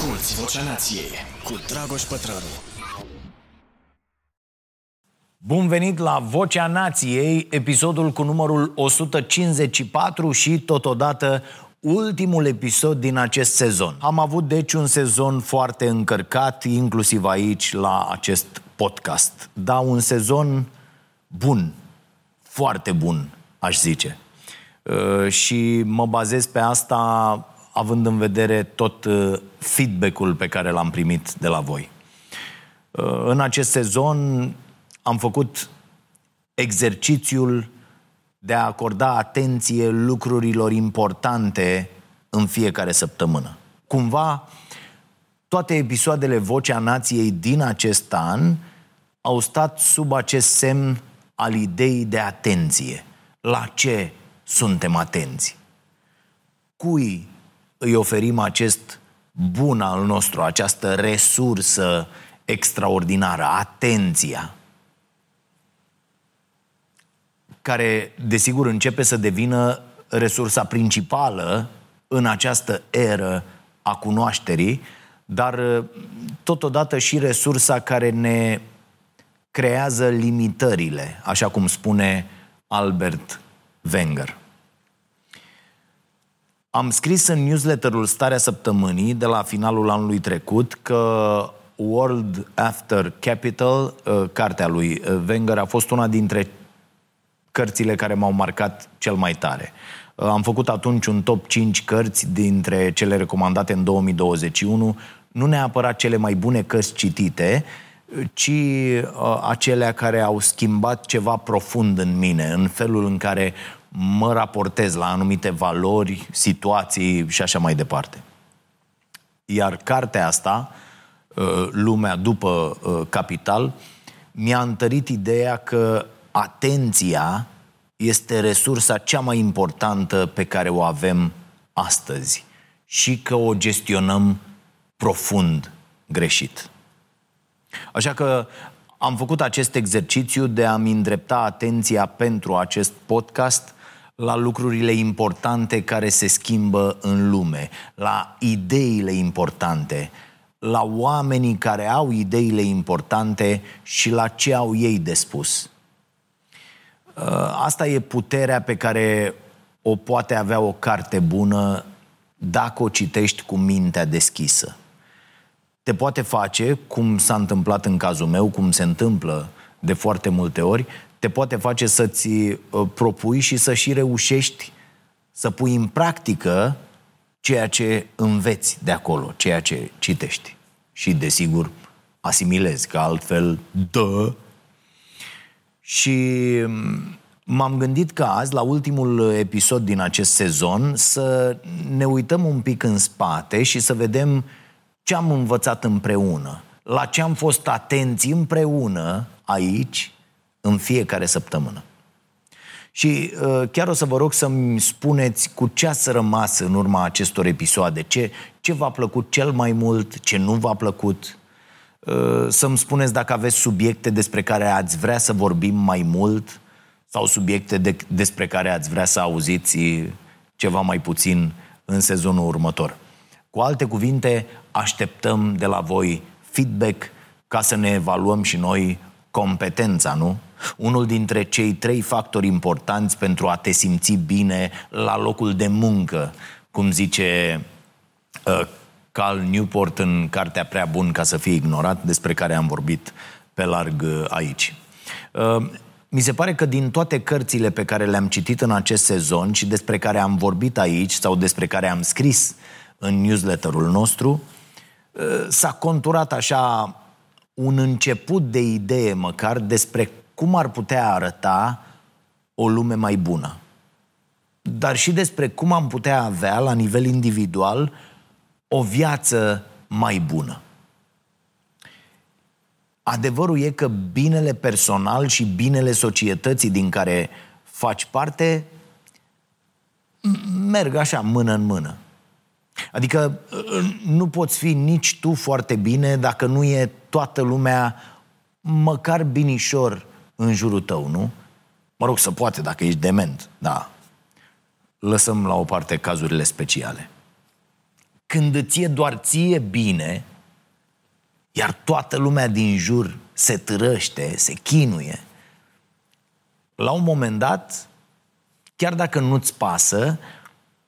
Asculți Vocea Nației cu Dragoș Pătrălu. Bun venit la Vocea Nației, episodul cu numărul 154 și totodată ultimul episod din acest sezon. Am avut deci un sezon foarte încărcat, inclusiv aici la acest podcast. Da, un sezon bun, foarte bun, aș zice. Uh, și mă bazez pe asta având în vedere tot uh, feedback-ul pe care l-am primit de la voi. Uh, în acest sezon am făcut exercițiul de a acorda atenție lucrurilor importante în fiecare săptămână. Cumva, toate episoadele Vocea Nației din acest an au stat sub acest semn al ideii de atenție. La ce suntem atenți? Cui îi oferim acest bun al nostru, această resursă extraordinară, atenția, care, desigur, începe să devină resursa principală în această eră a cunoașterii, dar totodată și resursa care ne creează limitările, așa cum spune Albert Wenger. Am scris în newsletterul Starea Săptămânii de la finalul anului trecut că World After Capital, uh, cartea lui uh, Wenger, a fost una dintre cărțile care m-au marcat cel mai tare. Uh, am făcut atunci un top 5 cărți dintre cele recomandate în 2021, nu neapărat cele mai bune cărți citite, ci uh, acelea care au schimbat ceva profund în mine, în felul în care mă raportez la anumite valori, situații și așa mai departe. Iar cartea asta, uh, Lumea după uh, Capital, mi-a întărit ideea că atenția este resursa cea mai importantă pe care o avem astăzi și că o gestionăm profund greșit. Așa că am făcut acest exercițiu de a-mi îndrepta atenția pentru acest podcast la lucrurile importante care se schimbă în lume, la ideile importante, la oamenii care au ideile importante și la ce au ei de spus. Uh, asta e puterea pe care o poate avea o carte bună dacă o citești cu mintea deschisă. Te poate face, cum s-a întâmplat în cazul meu, cum se întâmplă de foarte multe ori, te poate face să-ți uh, propui și să și reușești să pui în practică ceea ce înveți de acolo, ceea ce citești. Și, desigur, asimilezi, că altfel, dă. Și mm, m-am gândit că azi, la ultimul episod din acest sezon, să ne uităm un pic în spate și să vedem ce am învățat împreună, la ce am fost atenți împreună aici, în fiecare săptămână. Și uh, chiar o să vă rog să-mi spuneți cu ce ați rămas în urma acestor episoade, ce, ce v-a plăcut cel mai mult, ce nu v-a plăcut, uh, să-mi spuneți dacă aveți subiecte despre care ați vrea să vorbim mai mult sau subiecte de, despre care ați vrea să auziți ceva mai puțin în sezonul următor. Cu alte cuvinte, așteptăm de la voi feedback ca să ne evaluăm și noi competența, nu? Unul dintre cei trei factori importanți pentru a te simți bine la locul de muncă, cum zice uh, Carl Newport în cartea Prea bun ca să fie ignorat, despre care am vorbit pe larg uh, aici. Uh, mi se pare că din toate cărțile pe care le-am citit în acest sezon și despre care am vorbit aici sau despre care am scris în newsletterul nostru, uh, s-a conturat așa un început de idee măcar despre cum ar putea arăta o lume mai bună. Dar și despre cum am putea avea, la nivel individual, o viață mai bună. Adevărul e că binele personal și binele societății din care faci parte merg așa, mână în mână. Adică nu poți fi nici tu foarte bine dacă nu e toată lumea măcar binișor în jurul tău, nu? Mă rog, să poate dacă ești dement, da. Lăsăm la o parte cazurile speciale. când îți e doar ție bine, iar toată lumea din jur se târăște, se chinuie, la un moment dat, chiar dacă nu-ți pasă,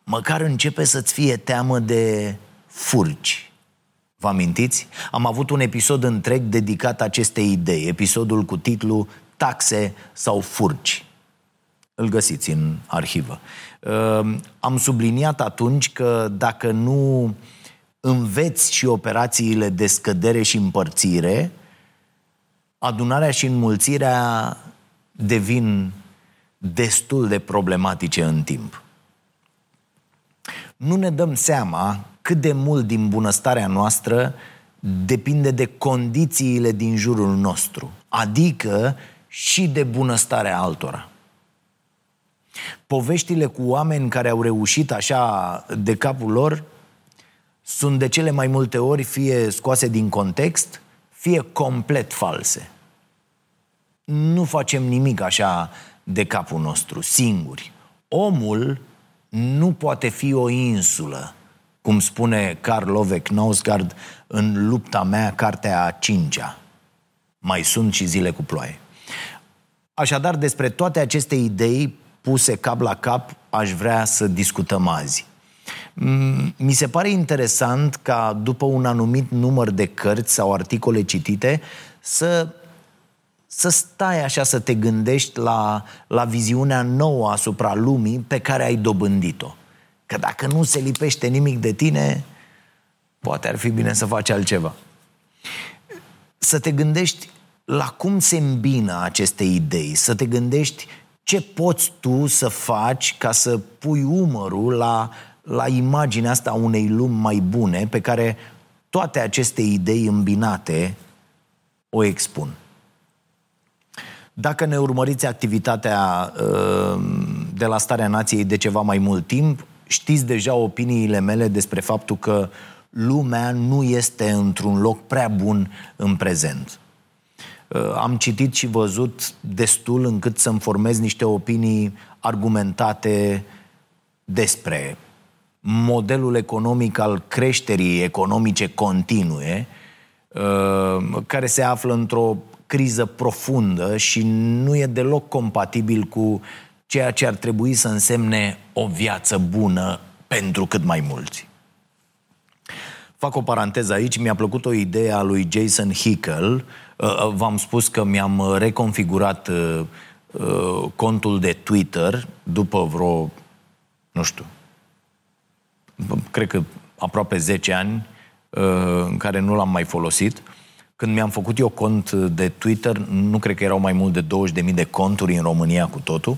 măcar începe să-ți fie teamă de furci. Vă amintiți? Am avut un episod întreg dedicat acestei idei, episodul cu titlu Taxe sau furci. Îl găsiți în arhivă. Ehm, am subliniat atunci că dacă nu înveți și operațiile de scădere și împărțire, adunarea și înmulțirea devin destul de problematice în timp. Nu ne dăm seama cât de mult din bunăstarea noastră depinde de condițiile din jurul nostru, adică și de bunăstarea altora. Poveștile cu oameni care au reușit așa de capul lor sunt de cele mai multe ori fie scoase din context, fie complet false. Nu facem nimic așa de capul nostru, singuri. Omul nu poate fi o insulă, cum spune Karl Ove Knausgaard în Lupta mea, cartea a cincea. Mai sunt și zile cu ploaie. Așadar, despre toate aceste idei puse cap la cap, aș vrea să discutăm azi. Mi se pare interesant ca după un anumit număr de cărți sau articole citite să să stai așa să te gândești la, la viziunea nouă asupra lumii pe care ai dobândit-o. Că dacă nu se lipește nimic de tine, poate ar fi bine să faci altceva. Să te gândești la cum se îmbină aceste idei, să te gândești ce poți tu să faci ca să pui umărul la, la imaginea asta unei lumi mai bune pe care toate aceste idei îmbinate o expun. Dacă ne urmăriți activitatea uh, de la Starea Nației de ceva mai mult timp, știți deja opiniile mele despre faptul că lumea nu este într-un loc prea bun în prezent. Uh, am citit și văzut destul încât să-mi formez niște opinii argumentate despre modelul economic al creșterii economice continue, uh, care se află într-o criză profundă și nu e deloc compatibil cu ceea ce ar trebui să însemne o viață bună pentru cât mai mulți. Fac o paranteză aici, mi-a plăcut o idee a lui Jason Hickel. Uh, uh, v-am spus că mi-am reconfigurat uh, contul de Twitter după vreo, nu știu, cred că aproape 10 ani în care nu l-am mai folosit. Când mi-am făcut eu cont de Twitter, nu cred că erau mai mult de 20.000 de conturi în România cu totul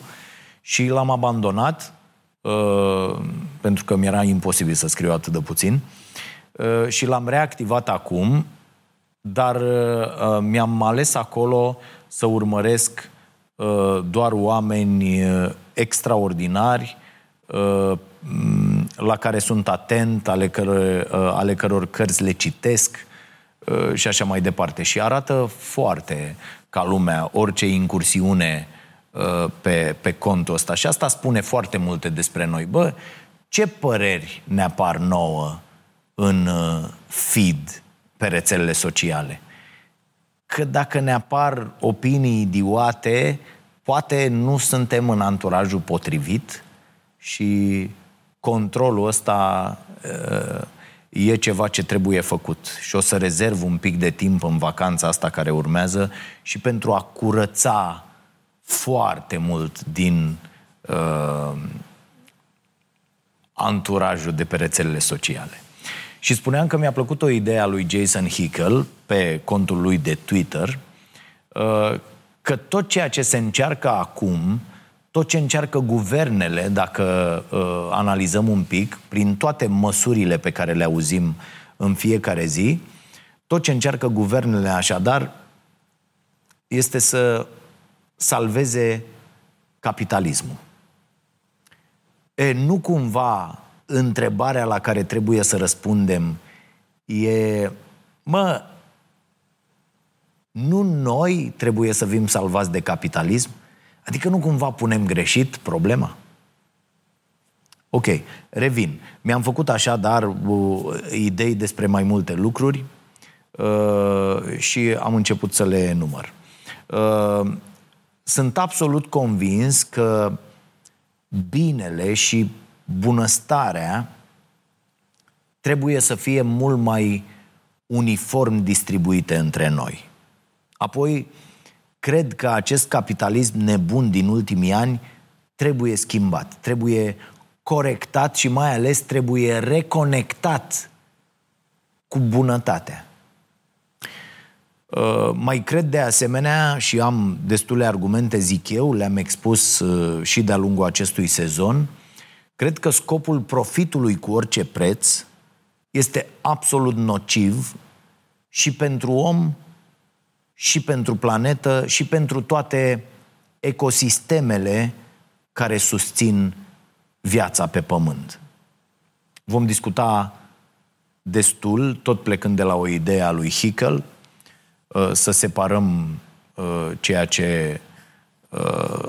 și l-am abandonat uh, pentru că mi-era imposibil să scriu atât de puțin uh, și l-am reactivat acum, dar uh, mi-am ales acolo să urmăresc uh, doar oameni uh, extraordinari uh, la care sunt atent, ale, căr- uh, ale căror cărți le citesc, Uh, și așa mai departe. Și arată foarte ca lumea orice incursiune uh, pe, pe contul ăsta. Și asta spune foarte multe despre noi. Bă, ce păreri ne apar nouă în uh, feed pe rețelele sociale? Că dacă ne apar opinii idiote, poate nu suntem în anturajul potrivit și controlul ăsta e ceva ce trebuie făcut și o să rezerv un pic de timp în vacanța asta care urmează și pentru a curăța foarte mult din uh, anturajul de pe rețelele sociale. Și spuneam că mi-a plăcut o idee a lui Jason Hickel pe contul lui de Twitter uh, că tot ceea ce se încearcă acum tot ce încearcă guvernele, dacă uh, analizăm un pic, prin toate măsurile pe care le auzim în fiecare zi, tot ce încearcă guvernele așadar este să salveze capitalismul. E, nu cumva întrebarea la care trebuie să răspundem e, mă, nu noi trebuie să fim salvați de capitalism? Adică nu cumva punem greșit problema? Ok, revin. Mi-am făcut așadar uh, idei despre mai multe lucruri uh, și am început să le număr. Uh, sunt absolut convins că binele și bunăstarea trebuie să fie mult mai uniform distribuite între noi. Apoi, cred că acest capitalism nebun din ultimii ani trebuie schimbat, trebuie corectat și mai ales trebuie reconectat cu bunătatea. Uh, mai cred de asemenea și am destule argumente, zic eu, le-am expus uh, și de-a lungul acestui sezon, cred că scopul profitului cu orice preț este absolut nociv și pentru om, și pentru planetă, și pentru toate ecosistemele care susțin viața pe pământ. Vom discuta destul, tot plecând de la o idee a lui Hickel, uh, să separăm uh, ceea ce uh,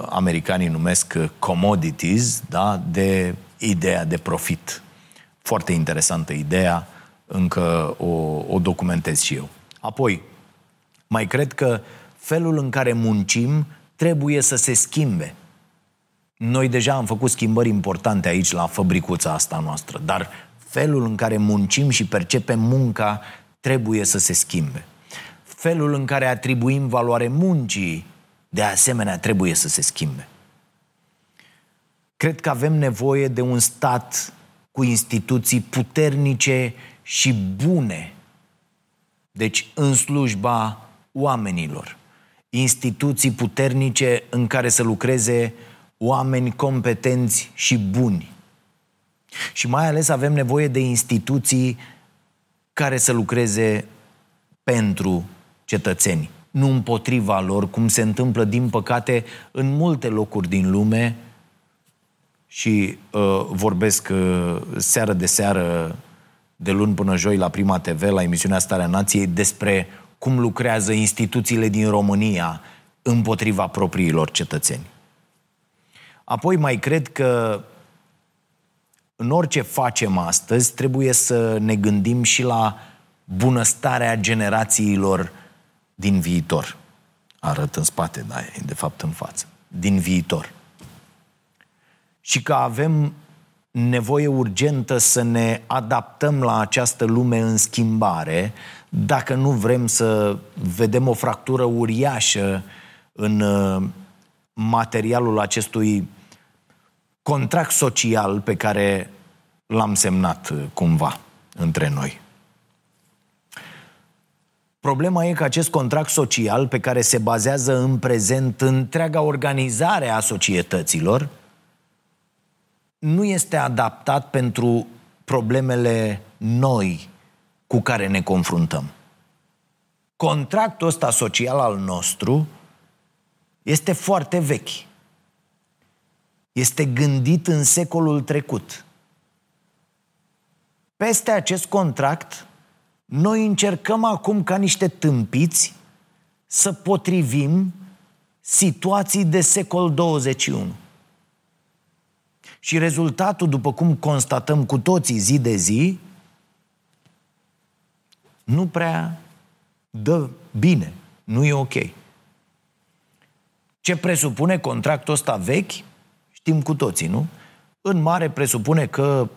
americanii numesc commodities, da, de ideea de profit. Foarte interesantă ideea, încă o, o documentez și eu. Apoi, mai cred că felul în care muncim trebuie să se schimbe. Noi deja am făcut schimbări importante aici la fabricuța asta noastră, dar felul în care muncim și percepem munca trebuie să se schimbe. Felul în care atribuim valoare muncii, de asemenea, trebuie să se schimbe. Cred că avem nevoie de un stat cu instituții puternice și bune. Deci, în slujba oamenilor. Instituții puternice în care să lucreze oameni competenți și buni. Și mai ales avem nevoie de instituții care să lucreze pentru cetățeni, nu împotriva lor, cum se întâmplă, din păcate, în multe locuri din lume și uh, vorbesc uh, seară de seară, de luni până joi, la Prima TV, la emisiunea Starea Nației, despre cum lucrează instituțiile din România împotriva propriilor cetățeni. Apoi mai cred că în orice facem astăzi trebuie să ne gândim și la bunăstarea generațiilor din viitor. Arăt în spate, dar e de fapt în față. Din viitor. Și că avem nevoie urgentă să ne adaptăm la această lume în schimbare, dacă nu vrem să vedem o fractură uriașă în uh, materialul acestui contract social pe care l-am semnat uh, cumva între noi. Problema e că acest contract social pe care se bazează în prezent întreaga organizare a societăților nu este adaptat pentru problemele noi cu care ne confruntăm. Contractul ăsta social al nostru este foarte vechi. Este gândit în secolul trecut. Peste acest contract, noi încercăm acum ca niște tâmpiți să potrivim situații de secol 21. Și rezultatul, după cum constatăm cu toții zi de zi, nu prea dă bine, nu e ok. Ce presupune contractul ăsta vechi? Știm cu toții, nu? În mare presupune că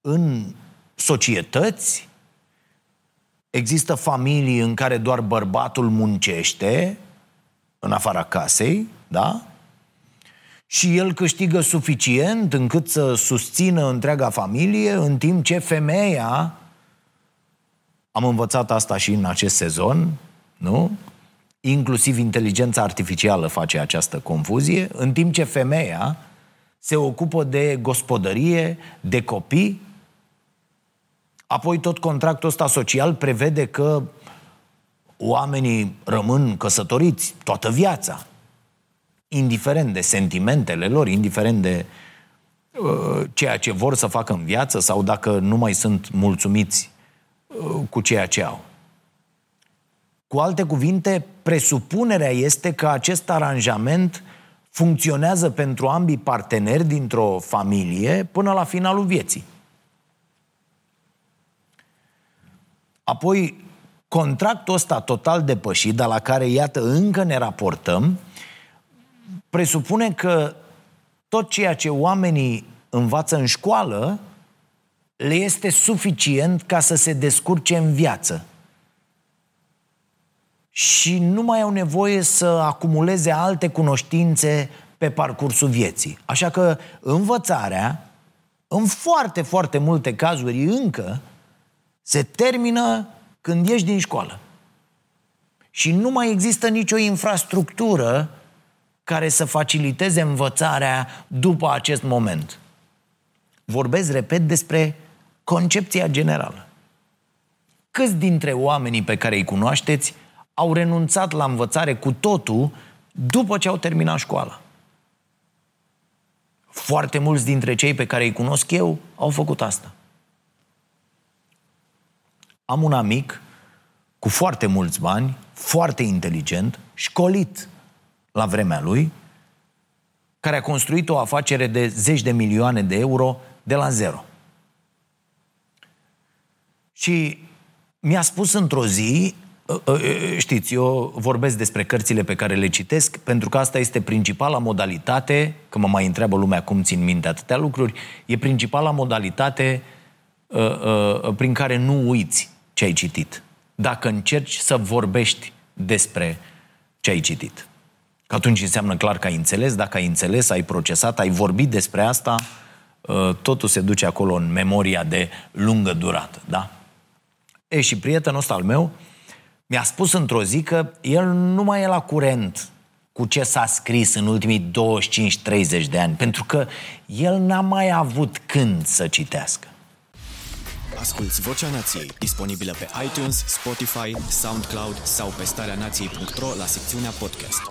în societăți există familii în care doar bărbatul muncește în afara casei, da? Și el câștigă suficient încât să susțină întreaga familie, în timp ce femeia, am învățat asta și în acest sezon, nu? inclusiv inteligența artificială face această confuzie, în timp ce femeia se ocupă de gospodărie, de copii. Apoi tot contractul ăsta social prevede că oamenii rămân căsătoriți toată viața, indiferent de sentimentele lor, indiferent de uh, ceea ce vor să facă în viață sau dacă nu mai sunt mulțumiți uh, cu ceea ce au. Cu alte cuvinte, presupunerea este că acest aranjament funcționează pentru ambii parteneri dintr-o familie până la finalul vieții. Apoi, contractul ăsta total depășit, dar la care, iată, încă ne raportăm, presupune că tot ceea ce oamenii învață în școală le este suficient ca să se descurce în viață. Și nu mai au nevoie să acumuleze alte cunoștințe pe parcursul vieții. Așa că învățarea, în foarte, foarte multe cazuri încă, se termină când ieși din școală. Și nu mai există nicio infrastructură care să faciliteze învățarea după acest moment. Vorbesc, repet, despre concepția generală. Câți dintre oamenii pe care îi cunoașteți au renunțat la învățare cu totul după ce au terminat școala? Foarte mulți dintre cei pe care îi cunosc eu au făcut asta. Am un amic cu foarte mulți bani, foarte inteligent, școlit la vremea lui, care a construit o afacere de zeci de milioane de euro de la zero. Și mi-a spus într-o zi, ă, ă, ă, știți, eu vorbesc despre cărțile pe care le citesc, pentru că asta este principala modalitate, că mă mai întreabă lumea cum țin minte atâtea lucruri, e principala modalitate prin care nu uiți ce ai citit. Dacă încerci să vorbești despre ce ai citit. Că atunci înseamnă clar că ai înțeles, dacă ai înțeles, ai procesat, ai vorbit despre asta, totul se duce acolo în memoria de lungă durată, da? E, și prietenul ăsta al meu mi-a spus într-o zi că el nu mai e la curent cu ce s-a scris în ultimii 25-30 de ani, pentru că el n-a mai avut când să citească. Asculți Vocea Nației, disponibilă pe iTunes, Spotify, SoundCloud sau pe starea nației.ro la secțiunea podcast.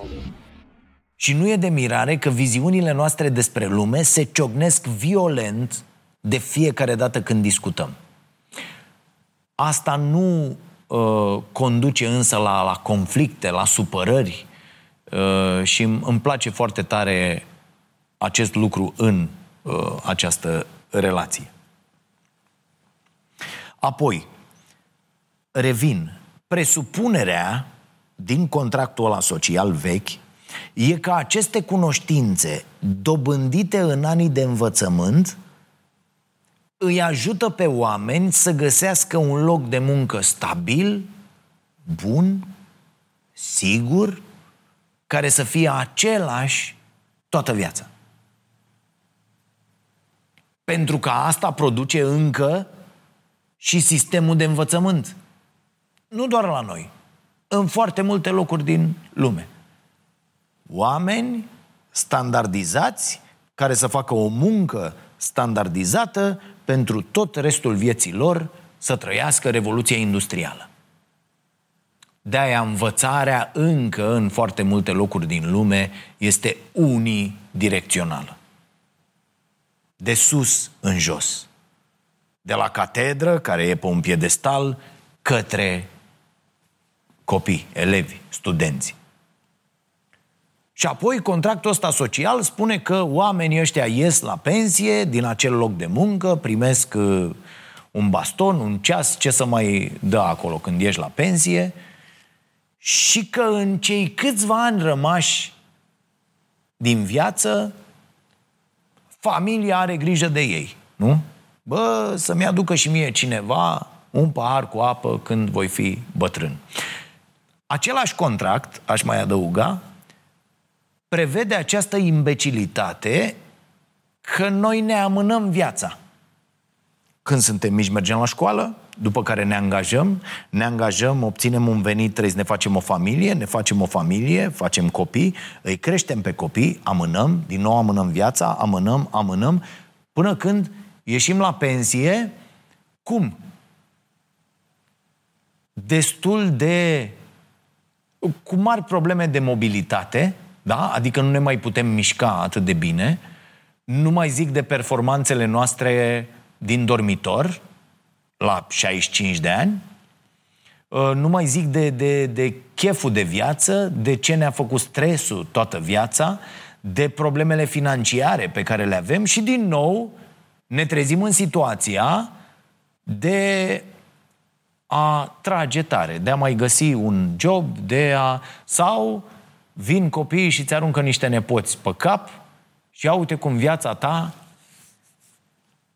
Și nu e de mirare că viziunile noastre despre lume se ciocnesc violent de fiecare dată când discutăm. Asta nu uh, conduce însă la, la conflicte, la supărări uh, și îmi place foarte tare acest lucru în uh, această relație. Apoi, revin, presupunerea din contractul ăla social vechi e că aceste cunoștințe dobândite în anii de învățământ îi ajută pe oameni să găsească un loc de muncă stabil, bun, sigur, care să fie același toată viața. Pentru că asta produce încă și sistemul de învățământ. Nu doar la noi, în foarte multe locuri din lume. Oameni standardizați care să facă o muncă standardizată pentru tot restul vieții lor să trăiască Revoluția Industrială. De-aia învățarea încă în foarte multe locuri din lume este unidirecțională. De sus în jos. De la catedră, care e pe un piedestal, către copii, elevi, studenți. Și apoi contractul ăsta social spune că oamenii ăștia ies la pensie din acel loc de muncă, primesc uh, un baston, un ceas, ce să mai dă acolo când ieși la pensie și că în cei câțiva ani rămași din viață, familia are grijă de ei, nu? Bă, să-mi aducă și mie cineva un pahar cu apă când voi fi bătrân. Același contract, aș mai adăuga, prevede această imbecilitate că noi ne amânăm viața. Când suntem mici, mergem la școală, după care ne angajăm, ne angajăm, obținem un venit, trebuie să ne facem o familie, ne facem o familie, facem copii, îi creștem pe copii, amânăm, din nou amânăm viața, amânăm, amânăm, până când ieșim la pensie, cum? Destul de... cu mari probleme de mobilitate, da? Adică nu ne mai putem mișca atât de bine. Nu mai zic de performanțele noastre din dormitor, la 65 de ani. Uh, nu mai zic de, de, de cheful de viață, de ce ne-a făcut stresul toată viața, de problemele financiare pe care le avem și din nou ne trezim în situația de a trage tare, de a mai găsi un job, de a... sau vin copiii și ți aruncă niște nepoți pe cap și uite cum viața ta,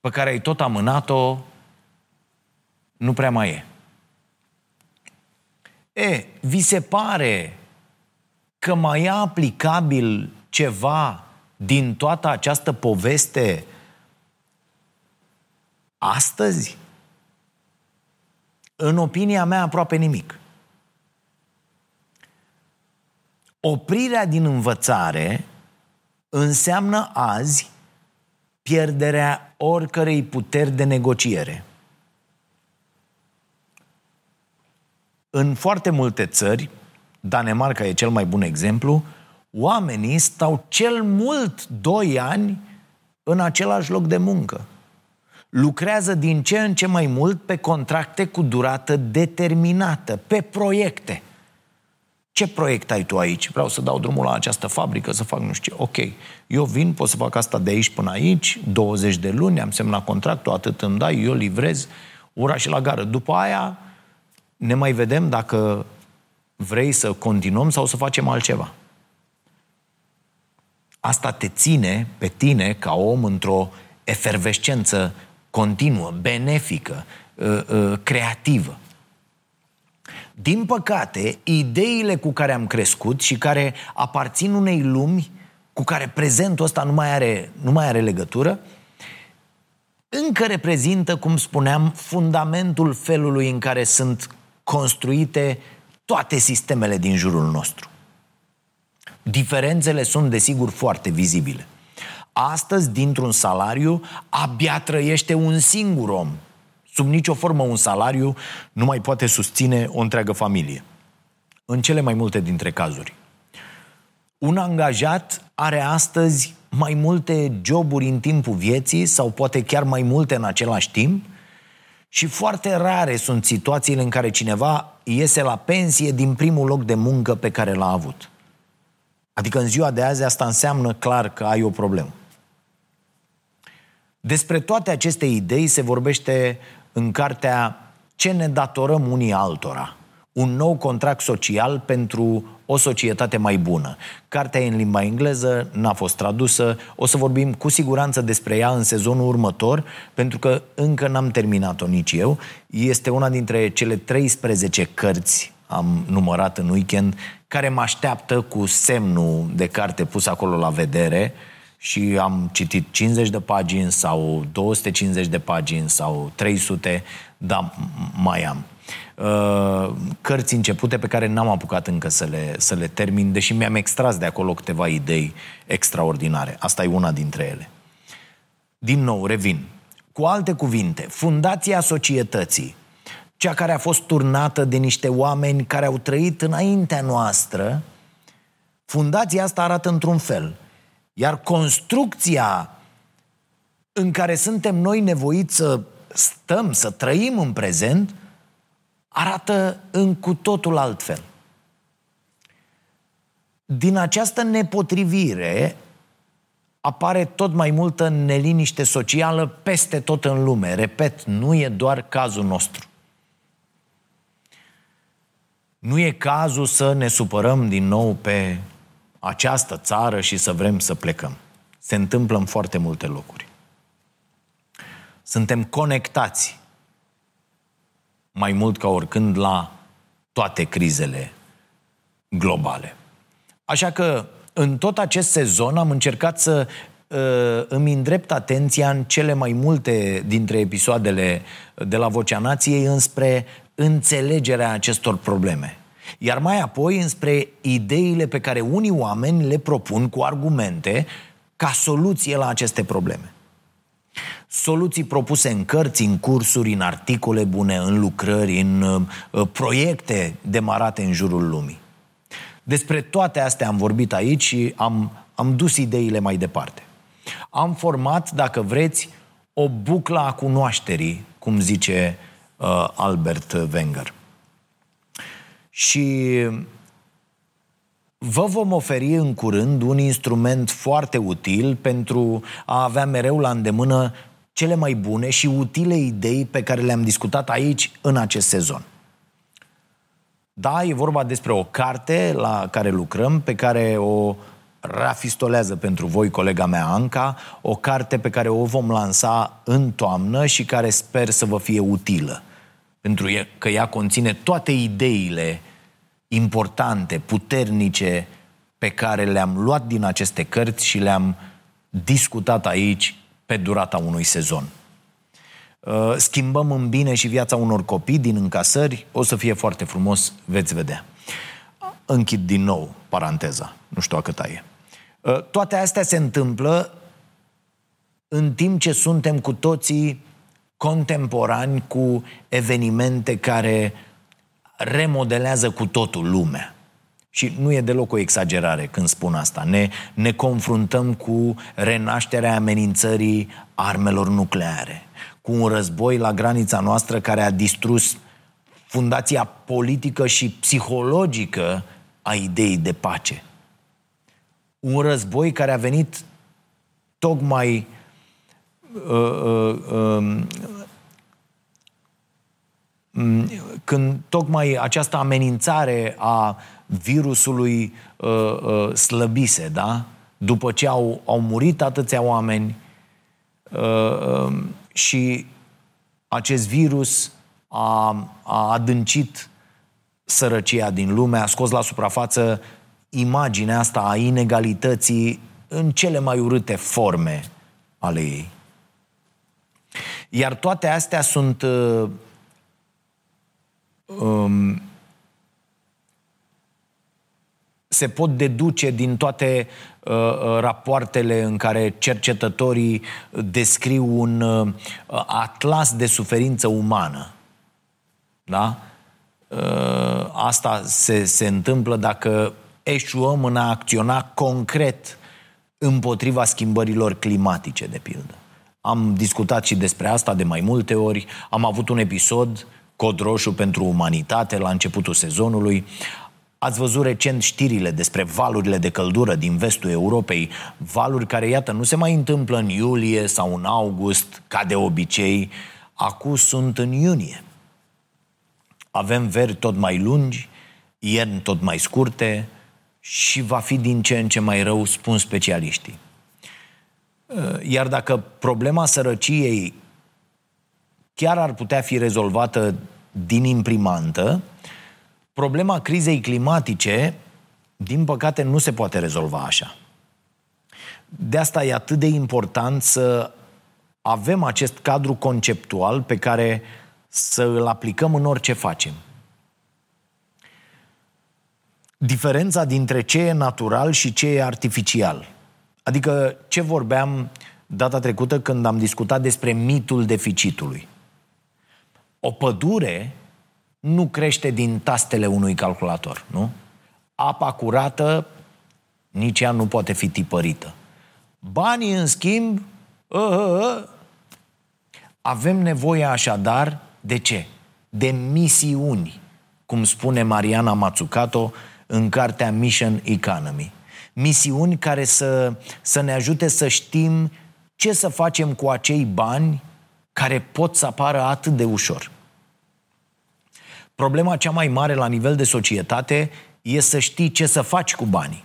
pe care ai tot amânat-o, nu prea mai e. E, vi se pare că mai e aplicabil ceva din toată această poveste astăzi? În opinia mea, aproape nimic. Oprirea din învățare înseamnă azi pierderea oricărei puteri de negociere. În foarte multe țări, Danemarca e cel mai bun exemplu, oamenii stau cel mult 2 ani în același loc de muncă. Lucrează din ce în ce mai mult pe contracte cu durată determinată, pe proiecte. Ce proiect ai tu aici? Vreau să dau drumul la această fabrică, să fac nu știu ce. Ok, eu vin, pot să fac asta de aici până aici, 20 de luni, am semnat contractul, atât îmi dai, eu livrez, uraș și la gară. După aia ne mai vedem dacă vrei să continuăm sau să facem altceva. Asta te ține pe tine ca om într-o efervescență continuă, benefică, uh, uh, creativă. Din păcate, ideile cu care am crescut și care aparțin unei lumi cu care prezentul ăsta nu mai are, nu mai are legătură, încă reprezintă, cum spuneam, fundamentul felului în care sunt construite toate sistemele din jurul nostru. Diferențele sunt, desigur, foarte vizibile. Astăzi, dintr-un salariu, abia trăiește un singur om. Sub nicio formă un salariu nu mai poate susține o întreagă familie. În cele mai multe dintre cazuri. Un angajat are astăzi mai multe joburi în timpul vieții sau poate chiar mai multe în același timp și foarte rare sunt situațiile în care cineva iese la pensie din primul loc de muncă pe care l-a avut. Adică în ziua de azi asta înseamnă clar că ai o problemă. Despre toate aceste idei se vorbește în cartea Ce ne datorăm unii altora? Un nou contract social pentru o societate mai bună. Cartea e în limba engleză, n-a fost tradusă, o să vorbim cu siguranță despre ea în sezonul următor, pentru că încă n-am terminat-o nici eu. Este una dintre cele 13 cărți, am numărat în weekend, care mă așteaptă cu semnul de carte pus acolo la vedere și am citit 50 de pagini sau 250 de pagini sau 300, dar mai am. Uh, cărți începute pe care n-am apucat încă să le, să le termin, deși mi-am extras de acolo câteva idei extraordinare. Asta e una dintre ele. Din nou, revin. Cu alte cuvinte, fundația societății, cea care a fost turnată de niște oameni care au trăit înaintea noastră, fundația asta arată într-un fel. Iar construcția în care suntem noi nevoiți să stăm, să trăim în prezent, arată în cu totul altfel. Din această nepotrivire apare tot mai multă neliniște socială peste tot în lume. Repet, nu e doar cazul nostru. Nu e cazul să ne supărăm din nou pe această țară și să vrem să plecăm. Se întâmplă în foarte multe locuri. Suntem conectați mai mult ca oricând la toate crizele globale. Așa că în tot acest sezon am încercat să uh, îmi îndrept atenția în cele mai multe dintre episoadele de la Vocea Nației înspre înțelegerea acestor probleme. Iar mai apoi înspre ideile pe care unii oameni le propun cu argumente ca soluție la aceste probleme. Soluții propuse în cărți, în cursuri, în articole bune, în lucrări, în uh, proiecte demarate în jurul lumii. Despre toate astea am vorbit aici și am, am dus ideile mai departe. Am format, dacă vreți, o buclă a cunoașterii, cum zice uh, Albert Wenger. Și Vă vom oferi în curând un instrument foarte util pentru a avea mereu la îndemână cele mai bune și utile idei pe care le-am discutat aici în acest sezon. Da, e vorba despre o carte la care lucrăm, pe care o rafistolează pentru voi colega mea Anca, o carte pe care o vom lansa în toamnă și care sper să vă fie utilă. Pentru că ea conține toate ideile importante, puternice, pe care le-am luat din aceste cărți și le-am discutat aici pe durata unui sezon. Uh, schimbăm în bine și viața unor copii din încasări, o să fie foarte frumos, veți vedea. Închid din nou paranteza, nu știu a cât e. Uh, toate astea se întâmplă în timp ce suntem cu toții contemporani cu evenimente care remodelează cu totul lumea. Și nu e deloc o exagerare când spun asta. Ne, ne confruntăm cu renașterea amenințării armelor nucleare, cu un război la granița noastră care a distrus fundația politică și psihologică a ideii de pace. Un război care a venit tocmai uh, uh, uh, când tocmai această amenințare a virusului uh, uh, slăbise, da? După ce au, au murit atâția oameni uh, uh, și acest virus a, a adâncit sărăcia din lume, a scos la suprafață imaginea asta a inegalității în cele mai urâte forme ale ei. Iar toate astea sunt uh, um, se pot deduce din toate uh, uh, rapoartele în care cercetătorii descriu un uh, atlas de suferință umană. Da? Uh, asta se, se întâmplă dacă eșuăm în a acționa concret împotriva schimbărilor climatice, de pildă. Am discutat și despre asta de mai multe ori. Am avut un episod, Cod Roșu pentru Umanitate, la începutul sezonului. Ați văzut recent știrile despre valurile de căldură din vestul Europei, valuri care, iată, nu se mai întâmplă în iulie sau în august, ca de obicei, acum sunt în iunie. Avem veri tot mai lungi, ierni tot mai scurte și va fi din ce în ce mai rău, spun specialiștii. Iar dacă problema sărăciei chiar ar putea fi rezolvată din imprimantă, Problema crizei climatice, din păcate, nu se poate rezolva așa. De asta e atât de important să avem acest cadru conceptual pe care să îl aplicăm în orice facem. Diferența dintre ce e natural și ce e artificial. Adică ce vorbeam data trecută când am discutat despre mitul deficitului. O pădure nu crește din tastele unui calculator, nu? Apa curată, nici ea nu poate fi tipărită. Banii, în schimb, uh, uh, uh. avem nevoie așadar de ce? De misiuni, cum spune Mariana Mazzucato în cartea Mission Economy. Misiuni care să, să ne ajute să știm ce să facem cu acei bani care pot să apară atât de ușor. Problema cea mai mare la nivel de societate e să știi ce să faci cu banii.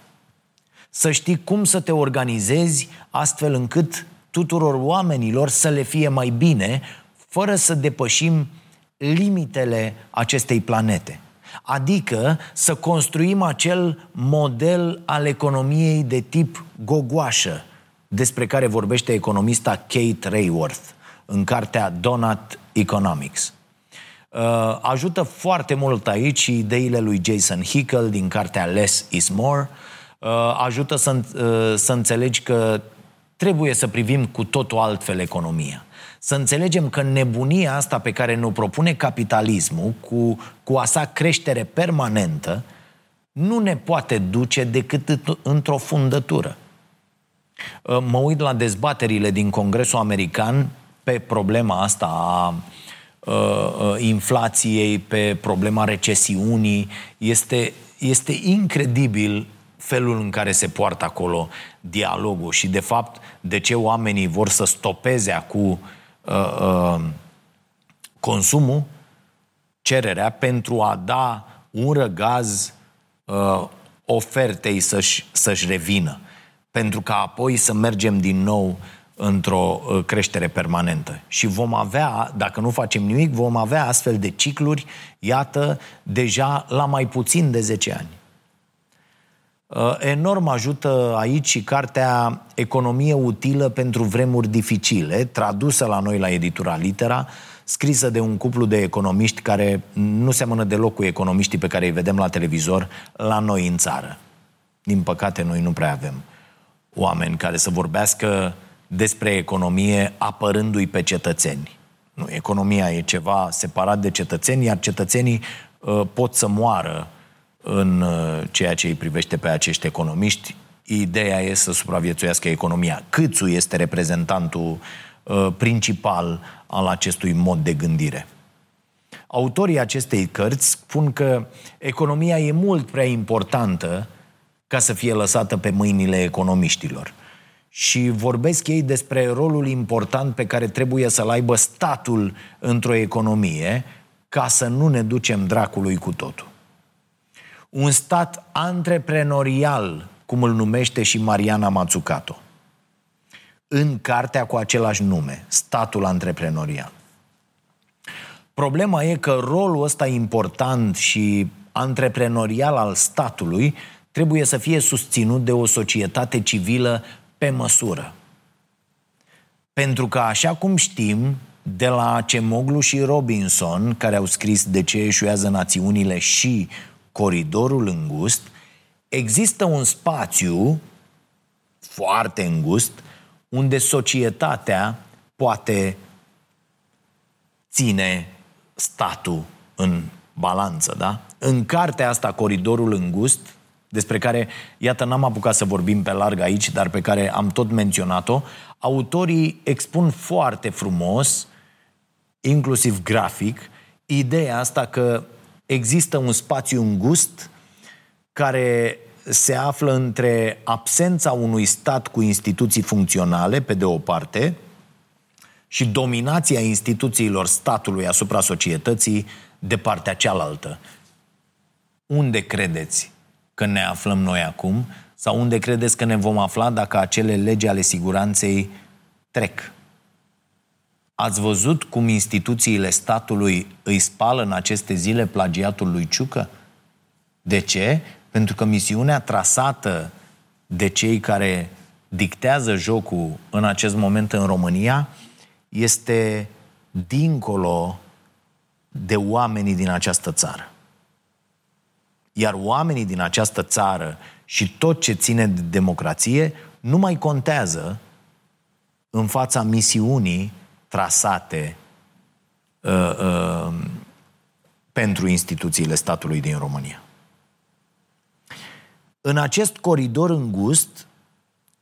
Să știi cum să te organizezi astfel încât tuturor oamenilor să le fie mai bine, fără să depășim limitele acestei planete. Adică să construim acel model al economiei de tip gogoașă, despre care vorbește economista Kate Rayworth în cartea Donut Economics. Uh, ajută foarte mult aici ideile lui Jason Hickel din cartea Less is More. Uh, ajută să, uh, să înțelegi că trebuie să privim cu totul altfel economia. Să înțelegem că nebunia asta pe care ne-o propune capitalismul, cu, cu a sa creștere permanentă, nu ne poate duce decât într-o fundătură. Uh, mă uit la dezbaterile din Congresul American pe problema asta a Uh, uh, inflației, pe problema recesiunii. Este, este incredibil felul în care se poartă acolo dialogul și, de fapt, de ce oamenii vor să stopeze acum uh, uh, consumul, cererea, pentru a da un răgaz uh, ofertei să-și, să-și revină. Pentru ca apoi să mergem din nou într-o uh, creștere permanentă. Și vom avea, dacă nu facem nimic, vom avea astfel de cicluri, iată, deja la mai puțin de 10 ani. Uh, enorm ajută aici și cartea Economie utilă pentru vremuri dificile, tradusă la noi la editura Litera, scrisă de un cuplu de economiști care nu seamănă deloc cu economiștii pe care îi vedem la televizor la noi în țară. Din păcate, noi nu prea avem oameni care să vorbească despre economie apărându-i pe cetățeni. Nu, economia e ceva separat de cetățeni, iar cetățenii uh, pot să moară în uh, ceea ce îi privește pe acești economiști. Ideea e să supraviețuiască economia. Câțu este reprezentantul uh, principal al acestui mod de gândire. Autorii acestei cărți spun că economia e mult prea importantă ca să fie lăsată pe mâinile economiștilor. Și vorbesc ei despre rolul important pe care trebuie să-l aibă statul într-o economie ca să nu ne ducem dracului cu totul. Un stat antreprenorial, cum îl numește și Mariana Mazzucato în cartea cu același nume, Statul Antreprenorial. Problema e că rolul ăsta important și antreprenorial al statului trebuie să fie susținut de o societate civilă pe măsură. Pentru că, așa cum știm, de la Cemoglu și Robinson, care au scris De ce eșuează națiunile și Coridorul îngust, există un spațiu foarte îngust unde societatea poate ține statul în balanță, da? În cartea asta, Coridorul Îngust, despre care, iată, n-am apucat să vorbim pe larg aici, dar pe care am tot menționat-o, autorii expun foarte frumos, inclusiv grafic, ideea asta că există un spațiu îngust care se află între absența unui stat cu instituții funcționale, pe de o parte, și dominația instituțiilor statului asupra societății de partea cealaltă. Unde credeți că ne aflăm noi acum? Sau unde credeți că ne vom afla dacă acele legi ale siguranței trec? Ați văzut cum instituțiile statului îi spală în aceste zile plagiatul lui Ciucă? De ce? Pentru că misiunea trasată de cei care dictează jocul în acest moment în România este dincolo de oamenii din această țară. Iar oamenii din această țară și tot ce ține de democrație nu mai contează în fața misiunii trasate uh, uh, pentru instituțiile statului din România. În acest coridor îngust,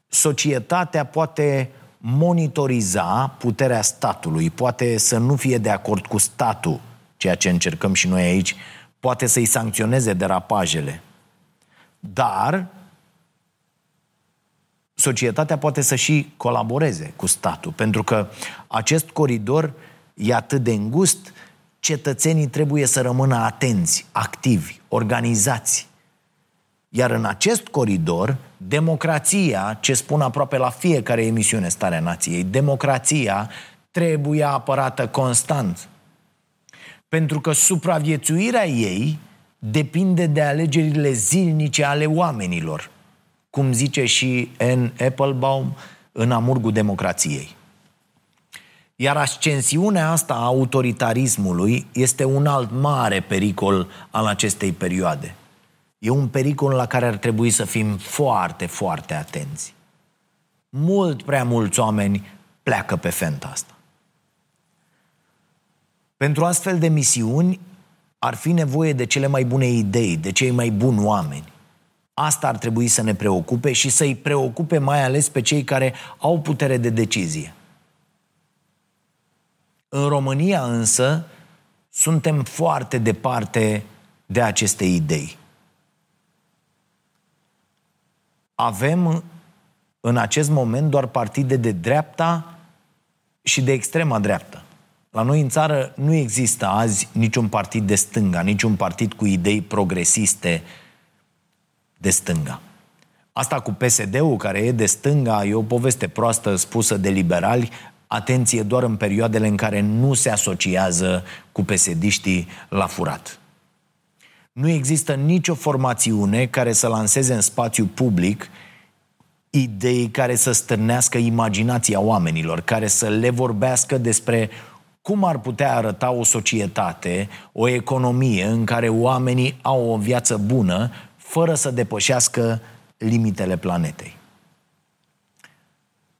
societatea poate monitoriza puterea statului, poate să nu fie de acord cu statul, ceea ce încercăm și noi aici, poate să-i sancționeze derapajele. Dar societatea poate să și colaboreze cu statul, pentru că acest coridor e atât de îngust, cetățenii trebuie să rămână atenți, activi, organizați, iar în acest coridor, democrația, ce spun aproape la fiecare emisiune Starea Nației, democrația trebuie apărată constant. Pentru că supraviețuirea ei depinde de alegerile zilnice ale oamenilor, cum zice și N. Applebaum în Amurgul Democrației. Iar ascensiunea asta a autoritarismului este un alt mare pericol al acestei perioade – E un pericol la care ar trebui să fim foarte, foarte atenți. Mult prea mulți oameni pleacă pe fenta asta. Pentru astfel de misiuni ar fi nevoie de cele mai bune idei, de cei mai buni oameni. Asta ar trebui să ne preocupe și să-i preocupe mai ales pe cei care au putere de decizie. În România însă suntem foarte departe de aceste idei. avem în acest moment doar partide de dreapta și de extrema dreaptă. La noi în țară nu există azi niciun partid de stânga, niciun partid cu idei progresiste de stânga. Asta cu PSD-ul, care e de stânga, e o poveste proastă spusă de liberali, atenție doar în perioadele în care nu se asociază cu pesediștii la furat. Nu există nicio formațiune care să lanseze în spațiu public idei care să stârnească imaginația oamenilor, care să le vorbească despre cum ar putea arăta o societate, o economie în care oamenii au o viață bună, fără să depășească limitele planetei.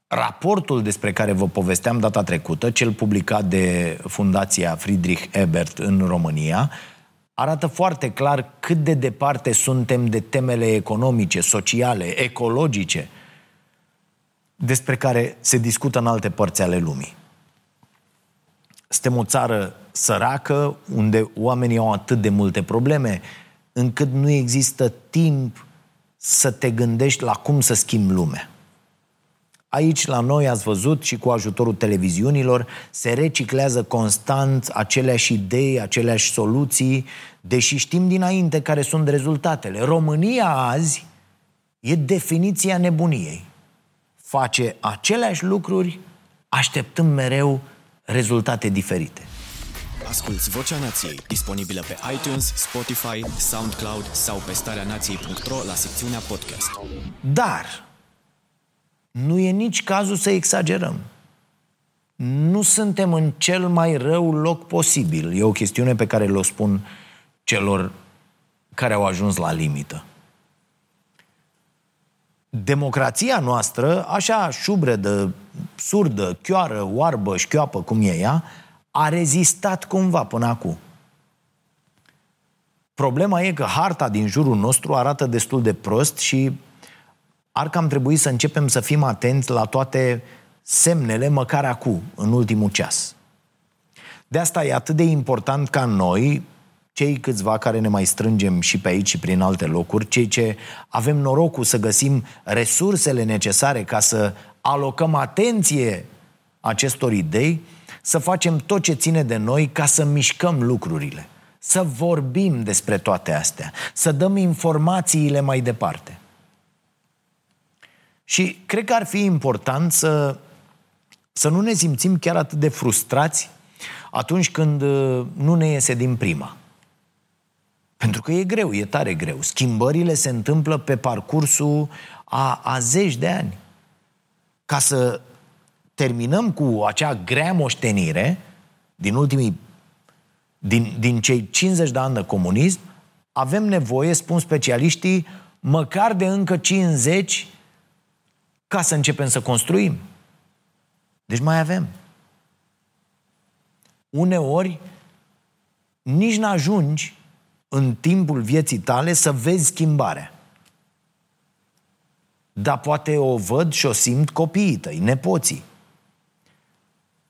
Raportul despre care vă povesteam data trecută, cel publicat de Fundația Friedrich Ebert în România, arată foarte clar cât de departe suntem de temele economice, sociale, ecologice, despre care se discută în alte părți ale lumii. Suntem o țară săracă, unde oamenii au atât de multe probleme, încât nu există timp să te gândești la cum să schimbi lumea. Aici, la noi, ați văzut și cu ajutorul televiziunilor, se reciclează constant aceleași idei, aceleași soluții, deși știm dinainte care sunt rezultatele. România azi e definiția nebuniei. Face aceleași lucruri, așteptând mereu rezultate diferite. Asculți Vocea Nației, disponibilă pe iTunes, Spotify, SoundCloud sau pe starea nației.ro la secțiunea podcast. Dar nu e nici cazul să exagerăm. Nu suntem în cel mai rău loc posibil. E o chestiune pe care le-o spun celor care au ajuns la limită. Democrația noastră, așa șubredă, surdă, chioară, oarbă, șchioapă, cum e ea, a rezistat cumva până acum. Problema e că harta din jurul nostru arată destul de prost și ar cam trebui să începem să fim atenți la toate semnele, măcar acum, în ultimul ceas. De asta e atât de important ca noi, cei câțiva care ne mai strângem și pe aici și prin alte locuri, cei ce avem norocul să găsim resursele necesare ca să alocăm atenție acestor idei, să facem tot ce ține de noi ca să mișcăm lucrurile, să vorbim despre toate astea, să dăm informațiile mai departe. Și cred că ar fi important să, să nu ne simțim chiar atât de frustrați atunci când uh, nu ne iese din prima. Pentru că e greu, e tare greu. Schimbările se întâmplă pe parcursul a, a zeci de ani. Ca să terminăm cu acea grea moștenire din ultimii din, din cei 50 de ani de comunism, avem nevoie, spun specialiștii, măcar de încă 50 ca să începem să construim. Deci mai avem. Uneori nici n-ajungi în timpul vieții tale să vezi schimbarea. Dar poate o văd și o simt copiii tăi, nepoții.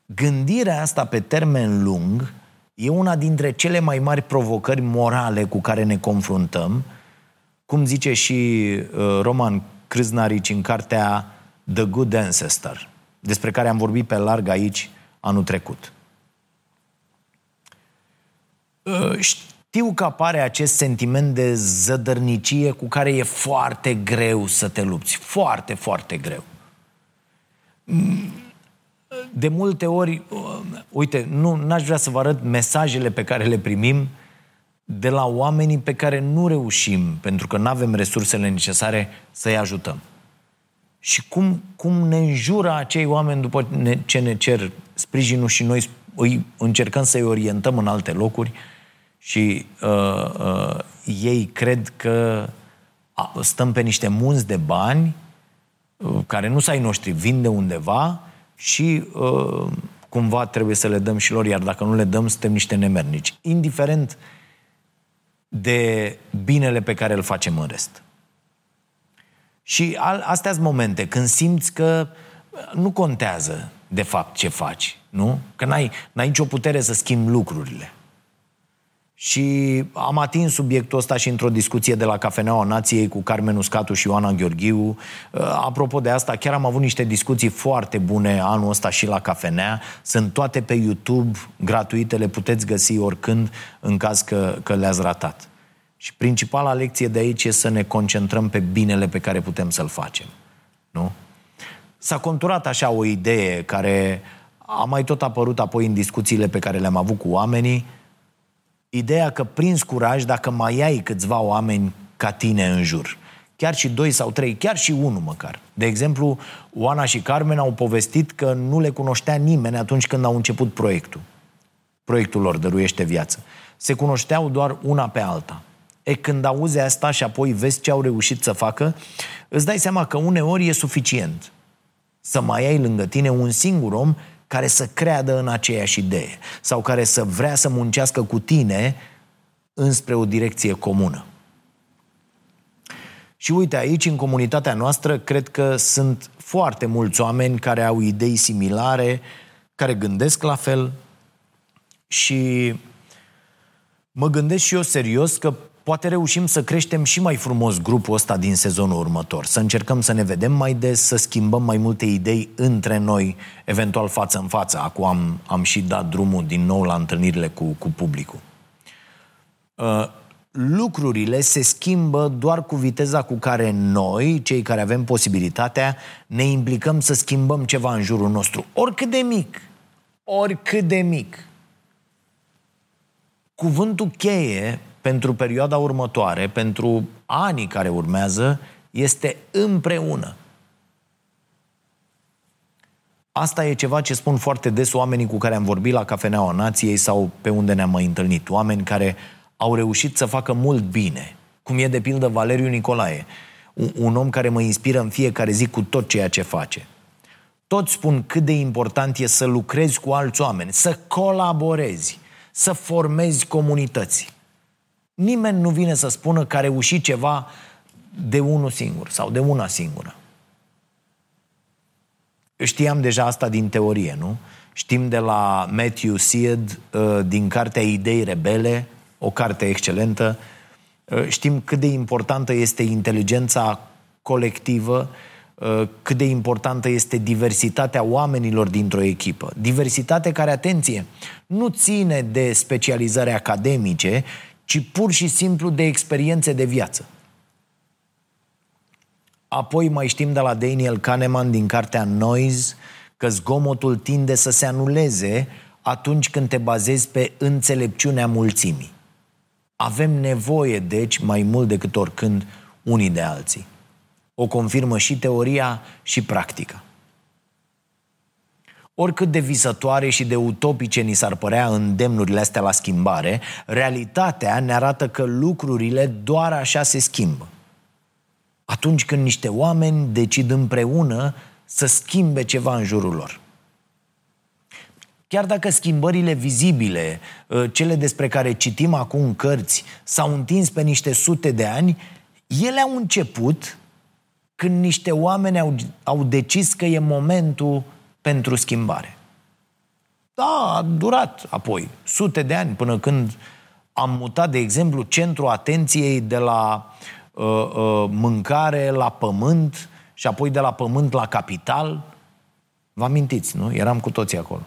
Gândirea asta pe termen lung e una dintre cele mai mari provocări morale cu care ne confruntăm, cum zice și uh, Roman Crâznarici în cartea The Good Ancestor, despre care am vorbit pe larg aici anul trecut. Uh, știu că apare acest sentiment de zădărnicie cu care e foarte greu să te lupți. Foarte, foarte greu. De multe ori, uh, uite, nu n-aș vrea să vă arăt mesajele pe care le primim de la oamenii pe care nu reușim, pentru că nu avem resursele necesare să-i ajutăm. Și cum, cum ne înjură acei oameni după ce ne cer sprijinul și noi îi încercăm să-i orientăm în alte locuri și uh, uh, ei cred că stăm pe niște munți de bani uh, care nu s-ai noștri, vin de undeva și uh, cumva trebuie să le dăm și lor, iar dacă nu le dăm, suntem niște nemernici. Indiferent de binele pe care îl facem în rest. Și astea sunt momente când simți că nu contează de fapt ce faci, nu? Că n-ai, n-ai nicio putere să schimbi lucrurile. Și am atins subiectul ăsta și într-o discuție de la Cafeneaua Nației cu Carmen Uscatu și Ioana Gheorghiu. Uh, apropo de asta, chiar am avut niște discuții foarte bune anul ăsta și la Cafenea. Sunt toate pe YouTube, gratuite, le puteți găsi oricând în caz că, că le-ați ratat. Și principala lecție de aici e să ne concentrăm pe binele pe care putem să-l facem. Nu? S-a conturat așa o idee care a mai tot apărut apoi în discuțiile pe care le-am avut cu oamenii, ideea că prins curaj dacă mai ai câțiva oameni ca tine în jur. Chiar și doi sau trei, chiar și unul măcar. De exemplu, Oana și Carmen au povestit că nu le cunoștea nimeni atunci când au început proiectul. Proiectul lor, Dăruiește Viață. Se cunoșteau doar una pe alta. E când auzi asta și apoi vezi ce au reușit să facă, îți dai seama că uneori e suficient să mai ai lângă tine un singur om care să creadă în aceeași idee sau care să vrea să muncească cu tine înspre o direcție comună. Și uite, aici, în comunitatea noastră, cred că sunt foarte mulți oameni care au idei similare, care gândesc la fel și mă gândesc și eu serios că poate reușim să creștem și mai frumos grupul ăsta din sezonul următor. Să încercăm să ne vedem mai des, să schimbăm mai multe idei între noi, eventual față în față. Acum am, am și dat drumul din nou la întâlnirile cu, cu publicul. Uh, lucrurile se schimbă doar cu viteza cu care noi, cei care avem posibilitatea, ne implicăm să schimbăm ceva în jurul nostru. Oricât de mic. Oricât de mic. Cuvântul cheie pentru perioada următoare, pentru anii care urmează, este împreună. Asta e ceva ce spun foarte des oamenii cu care am vorbit la Cafeneaua Nației sau pe unde ne-am mai întâlnit. Oameni care au reușit să facă mult bine. Cum e de pildă Valeriu Nicolae, un, un om care mă inspiră în fiecare zi cu tot ceea ce face. Toți spun cât de important e să lucrezi cu alți oameni, să colaborezi, să formezi comunități. Nimeni nu vine să spună că a reușit ceva de unul singur sau de una singură. Știam deja asta din teorie, nu? Știm de la Matthew Seed, uh, din cartea Idei Rebele, o carte excelentă, uh, știm cât de importantă este inteligența colectivă, uh, cât de importantă este diversitatea oamenilor dintr-o echipă. Diversitate care, atenție, nu ține de specializări academice, ci pur și simplu de experiențe de viață. Apoi mai știm de la Daniel Kahneman din cartea Noise că zgomotul tinde să se anuleze atunci când te bazezi pe înțelepciunea mulțimii. Avem nevoie, deci, mai mult decât oricând, unii de alții. O confirmă și teoria și practica. Oricât de visătoare și de utopice ni s-ar părea îndemnurile astea la schimbare, realitatea ne arată că lucrurile doar așa se schimbă. Atunci când niște oameni decid împreună să schimbe ceva în jurul lor. Chiar dacă schimbările vizibile, ă, cele despre care citim acum în cărți, s-au întins pe niște sute de ani, ele au început când niște oameni au, au decis că e momentul pentru schimbare. Da, a durat apoi sute de ani până când am mutat, de exemplu, centrul atenției de la uh, uh, mâncare la pământ și apoi de la pământ la capital. Vă amintiți, nu? Eram cu toții acolo.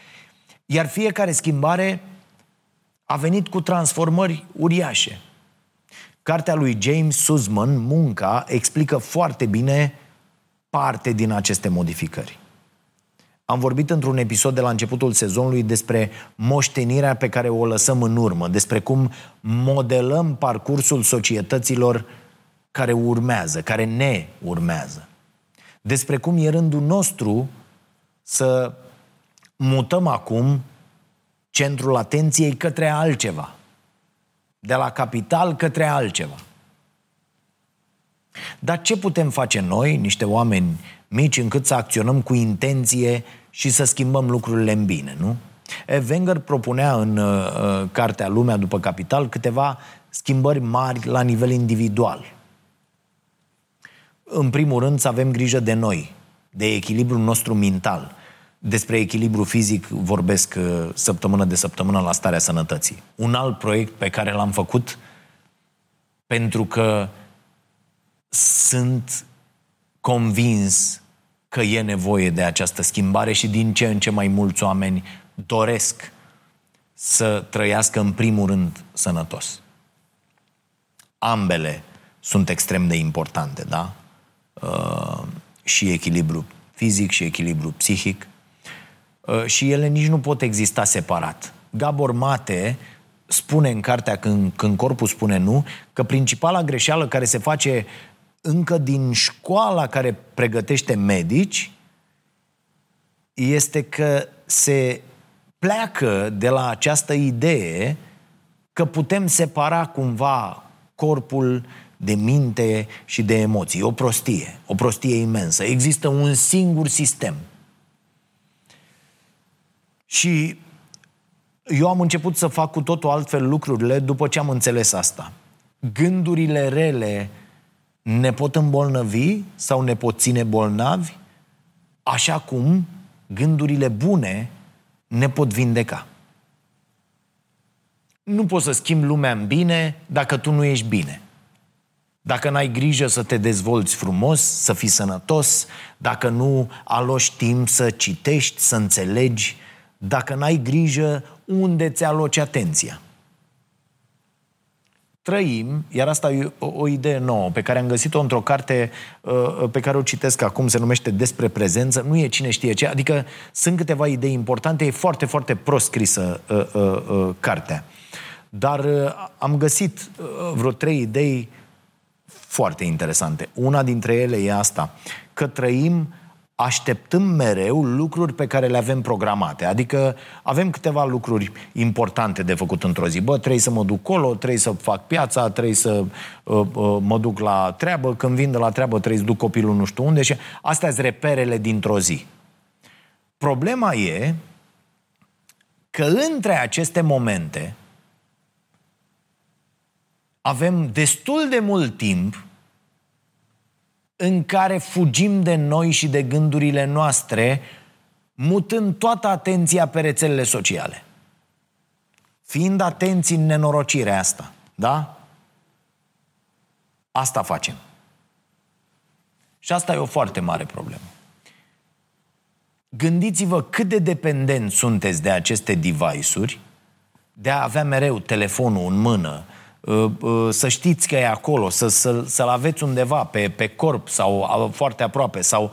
Iar fiecare schimbare a venit cu transformări uriașe. Cartea lui James Sussman, Munca, explică foarte bine parte din aceste modificări. Am vorbit într-un episod de la începutul sezonului despre moștenirea pe care o lăsăm în urmă, despre cum modelăm parcursul societăților care urmează, care ne urmează. Despre cum e rândul nostru să mutăm acum centrul atenției către altceva. De la capital către altceva. Dar ce putem face noi, niște oameni mici, încât să acționăm cu intenție și să schimbăm lucrurile în bine, nu? E, Wenger propunea în uh, uh, cartea Lumea după Capital câteva schimbări mari la nivel individual. În primul rând să avem grijă de noi, de echilibrul nostru mental, despre echilibru fizic vorbesc uh, săptămână de săptămână la starea sănătății. Un alt proiect pe care l-am făcut pentru că sunt convins că e nevoie de această schimbare și din ce în ce mai mulți oameni doresc să trăiască în primul rând sănătos. Ambele sunt extrem de importante, da? Uh, și echilibru fizic și echilibru psihic. Uh, și ele nici nu pot exista separat. Gabor Mate spune în cartea când, când corpul spune nu, că principala greșeală care se face încă din școala care pregătește medici este că se pleacă de la această idee că putem separa cumva corpul de minte și de emoții. O prostie, o prostie imensă. Există un singur sistem. Și eu am început să fac cu totul altfel lucrurile după ce am înțeles asta. Gândurile rele ne pot îmbolnăvi sau ne pot ține bolnavi, așa cum gândurile bune ne pot vindeca. Nu poți să schimbi lumea în bine dacă tu nu ești bine. Dacă n-ai grijă să te dezvolți frumos, să fii sănătos, dacă nu aloși timp să citești, să înțelegi, dacă n-ai grijă unde ți aloci atenția. Trăim, iar asta e o, o idee nouă, pe care am găsit-o într-o carte uh, pe care o citesc acum, se numește Despre prezență, nu e cine știe ce, adică sunt câteva idei importante, e foarte, foarte prost scrisă uh, uh, uh, cartea. Dar uh, am găsit uh, vreo trei idei foarte interesante. Una dintre ele e asta, că trăim așteptăm mereu lucruri pe care le avem programate. Adică avem câteva lucruri importante de făcut într-o zi. Bă, trebuie să mă duc colo, trebuie să fac piața, trebuie să uh, uh, mă duc la treabă, când vin de la treabă trebuie să duc copilul nu știu unde și astea sunt reperele dintr-o zi. Problema e că între aceste momente avem destul de mult timp în care fugim de noi și de gândurile noastre, mutând toată atenția pe rețelele sociale. Fiind atenți în nenorocirea asta, da? Asta facem. Și asta e o foarte mare problemă. Gândiți-vă cât de dependenți sunteți de aceste device-uri, de a avea mereu telefonul în mână, Uh, uh, să știți că e acolo, să, să, să-l aveți undeva pe, pe corp sau uh, foarte aproape sau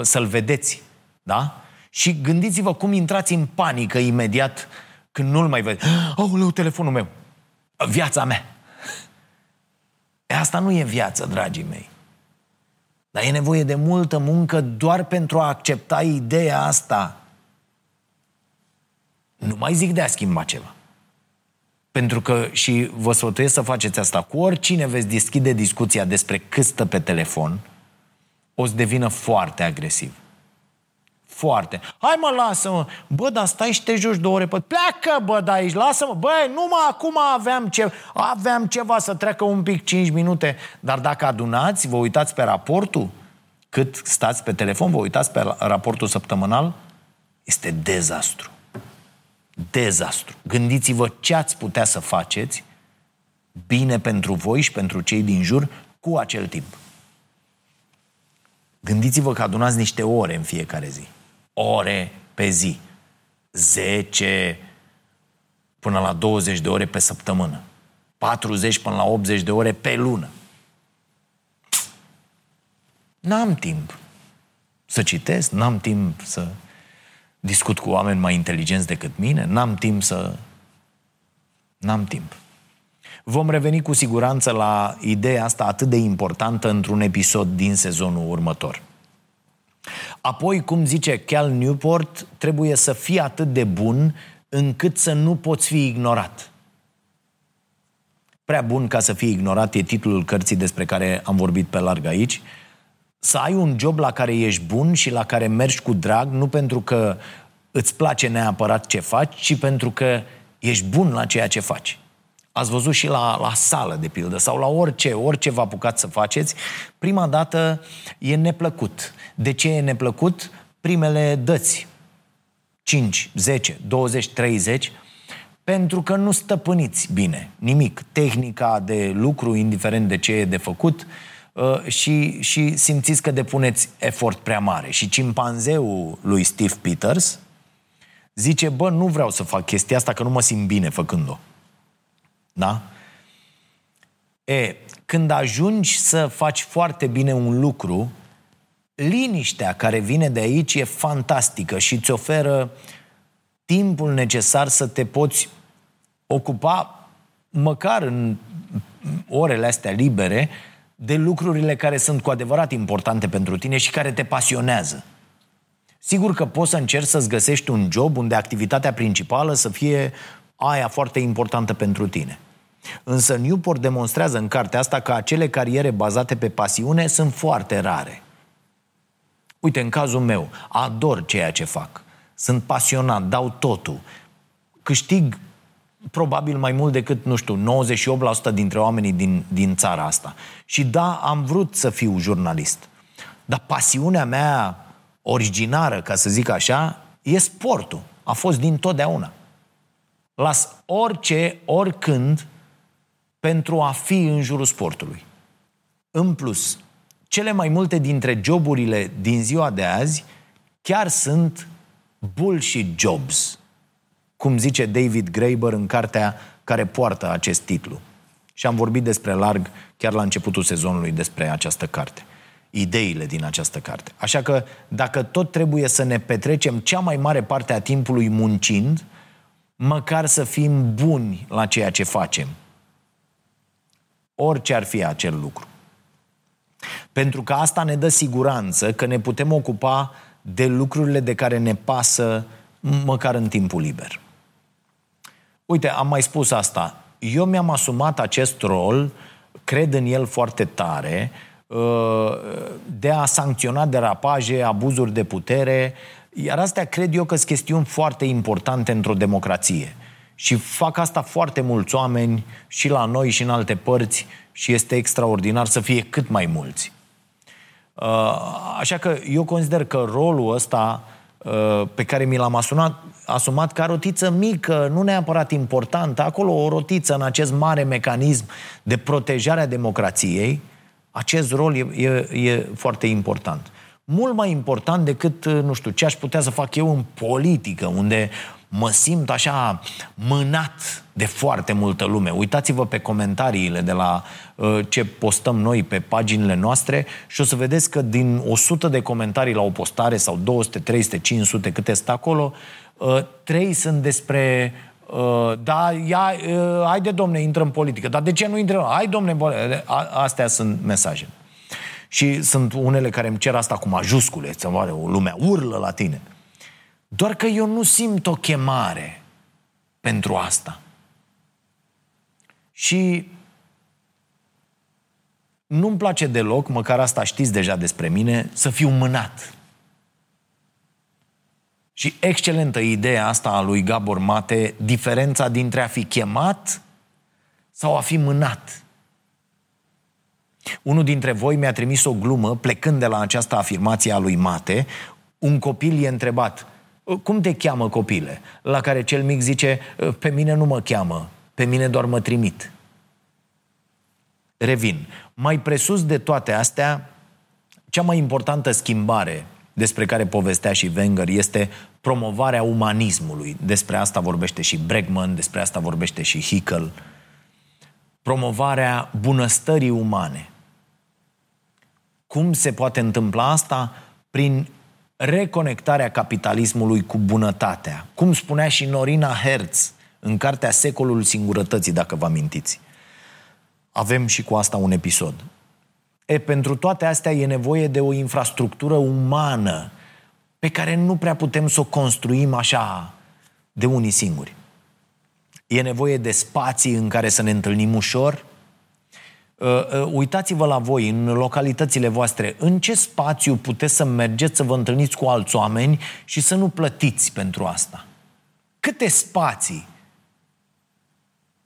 să-l vedeți. Da? Și gândiți-vă cum intrați în panică imediat când nu-l mai vedeți. Aoleu, telefonul meu! Viața mea! E, asta nu e viață, dragii mei. Dar e nevoie de multă muncă doar pentru a accepta ideea asta. Nu mai zic de a schimba ceva. Pentru că, și vă sfătuiesc să faceți asta, cu oricine veți deschide discuția despre cât stă pe telefon, o să devină foarte agresiv. Foarte. Hai mă, lasă-mă. Bă, dar stai și te joci două ore pe... Pleacă, bă, de aici, lasă-mă. Bă, numai acum aveam, ce... aveam ceva să treacă un pic 5 minute. Dar dacă adunați, vă uitați pe raportul, cât stați pe telefon, vă uitați pe raportul săptămânal, este dezastru dezastru. Gândiți-vă ce ați putea să faceți bine pentru voi și pentru cei din jur cu acel timp. Gândiți-vă că adunați niște ore în fiecare zi. Ore pe zi. 10 până la 20 de ore pe săptămână. 40 până la 80 de ore pe lună. N-am timp să citesc, n-am timp să discut cu oameni mai inteligenți decât mine, n-am timp să... N-am timp. Vom reveni cu siguranță la ideea asta atât de importantă într-un episod din sezonul următor. Apoi, cum zice Cal Newport, trebuie să fii atât de bun încât să nu poți fi ignorat. Prea bun ca să fii ignorat e titlul cărții despre care am vorbit pe larg aici să ai un job la care ești bun și la care mergi cu drag, nu pentru că îți place neapărat ce faci, ci pentru că ești bun la ceea ce faci. Ați văzut și la, la sală, de pildă, sau la orice, orice vă apucați să faceți, prima dată e neplăcut. De ce e neplăcut? primele dăți, 5, 10, 20, 30, pentru că nu stăpâniți bine nimic. Tehnica de lucru, indiferent de ce e de făcut, uh, și, și simțiți că depuneți efort prea mare. Și cimpanzeul lui Steve Peters zice, bă, nu vreau să fac chestia asta, că nu mă simt bine făcând-o. Da? E, când ajungi să faci foarte bine un lucru, liniștea care vine de aici e fantastică și îți oferă timpul necesar să te poți ocupa măcar în orele astea libere de lucrurile care sunt cu adevărat importante pentru tine și care te pasionează. Sigur că poți să încerci să-ți găsești un job unde activitatea principală să fie aia foarte importantă pentru tine. Însă Newport demonstrează în cartea asta că acele cariere bazate pe pasiune sunt foarte rare. Uite, în cazul meu, ador ceea ce fac. Sunt pasionat, dau totul. Câștig probabil mai mult decât, nu știu, 98% dintre oamenii din, din țara asta. Și da, am vrut să fiu jurnalist. Dar pasiunea mea originară, ca să zic așa, e sportul. A fost din totdeauna. Las orice, oricând, pentru a fi în jurul sportului. În plus, cele mai multe dintre joburile din ziua de azi chiar sunt bullshit jobs, cum zice David Graeber în cartea care poartă acest titlu. Și am vorbit despre larg chiar la începutul sezonului despre această carte. Ideile din această carte. Așa că dacă tot trebuie să ne petrecem cea mai mare parte a timpului muncind, măcar să fim buni la ceea ce facem. Orice ar fi acel lucru. Pentru că asta ne dă siguranță că ne putem ocupa de lucrurile de care ne pasă măcar în timpul liber. Uite, am mai spus asta. Eu mi-am asumat acest rol, cred în el foarte tare, uh, de a sancționa derapaje, abuzuri de putere, iar astea cred eu că sunt chestiuni foarte importante într-o democrație. Și fac asta foarte mulți oameni și la noi și în alte părți și este extraordinar să fie cât mai mulți. Uh, așa că eu consider că rolul ăsta uh, pe care mi l-am asumat, asumat ca rotiță mică, nu neapărat importantă, acolo o rotiță în acest mare mecanism de protejare a democrației, acest rol e, e, e foarte important. Mult mai important decât, nu știu, ce aș putea să fac eu în politică, unde mă simt așa mânat de foarte multă lume. Uitați-vă pe comentariile de la uh, ce postăm noi pe paginile noastre și o să vedeți că din 100 de comentarii la o postare sau 200, 300, 500 câte stă acolo, uh, trei sunt despre Uh, da, ia, uh, haide domne, intră în politică. Dar de ce nu intră? Hai domne, a, astea sunt mesaje. Și sunt unele care îmi cer asta cu majuscule, să o lumea urlă la tine. Doar că eu nu simt o chemare pentru asta. Și nu-mi place deloc, măcar asta știți deja despre mine, să fiu mânat. Și excelentă ideea asta a lui Gabor Mate, diferența dintre a fi chemat sau a fi mânat. Unul dintre voi mi-a trimis o glumă, plecând de la această afirmație a lui Mate, un copil i-a întrebat, cum te cheamă copile? La care cel mic zice, pe mine nu mă cheamă, pe mine doar mă trimit. Revin. Mai presus de toate astea, cea mai importantă schimbare despre care povestea și Wenger este promovarea umanismului. Despre asta vorbește și Bregman, despre asta vorbește și Hickel. Promovarea bunăstării umane. Cum se poate întâmpla asta? Prin reconectarea capitalismului cu bunătatea. Cum spunea și Norina Hertz în cartea Secolul Singurătății, dacă vă amintiți. Avem și cu asta un episod. E, pentru toate astea e nevoie de o infrastructură umană pe care nu prea putem să o construim așa de unii singuri. E nevoie de spații în care să ne întâlnim ușor, Uh, uh, uitați-vă la voi, în localitățile voastre, în ce spațiu puteți să mergeți să vă întâlniți cu alți oameni și să nu plătiți pentru asta? Câte spații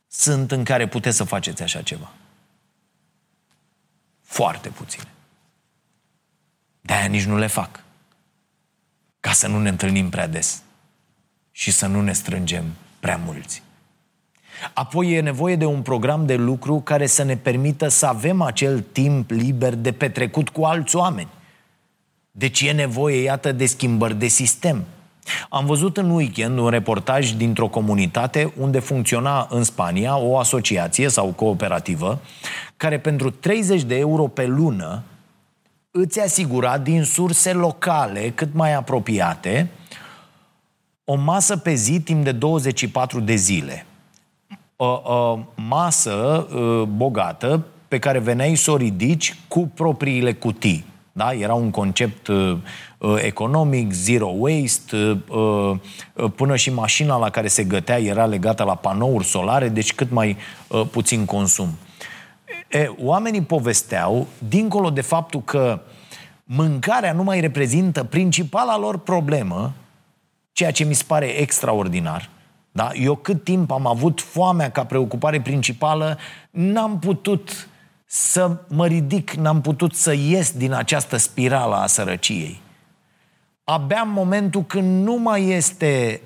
sunt în care puteți să faceți așa ceva? Foarte puține. De-aia nici nu le fac. ca să nu ne întâlnim prea des și să nu ne strângem prea mulți. Apoi e nevoie de un program de lucru care să ne permită să avem acel timp liber de petrecut cu alți oameni. Deci e nevoie, iată, de schimbări de sistem. Am văzut în weekend un reportaj dintr-o comunitate unde funcționa în Spania o asociație sau cooperativă care pentru 30 de euro pe lună îți asigura din surse locale cât mai apropiate o masă pe zi timp de 24 de zile. O, o masă o, bogată pe care veneai să o ridici cu propriile cutii. Da? Era un concept uh, economic, zero waste, uh, uh, până și mașina la care se gătea era legată la panouri solare, deci cât mai uh, puțin consum. E, oamenii povesteau, dincolo de faptul că mâncarea nu mai reprezintă principala lor problemă, ceea ce mi se pare extraordinar, da? Eu cât timp am avut foamea ca preocupare principală, n-am putut să mă ridic, n-am putut să ies din această spirală a sărăciei. Abia în momentul când nu mai este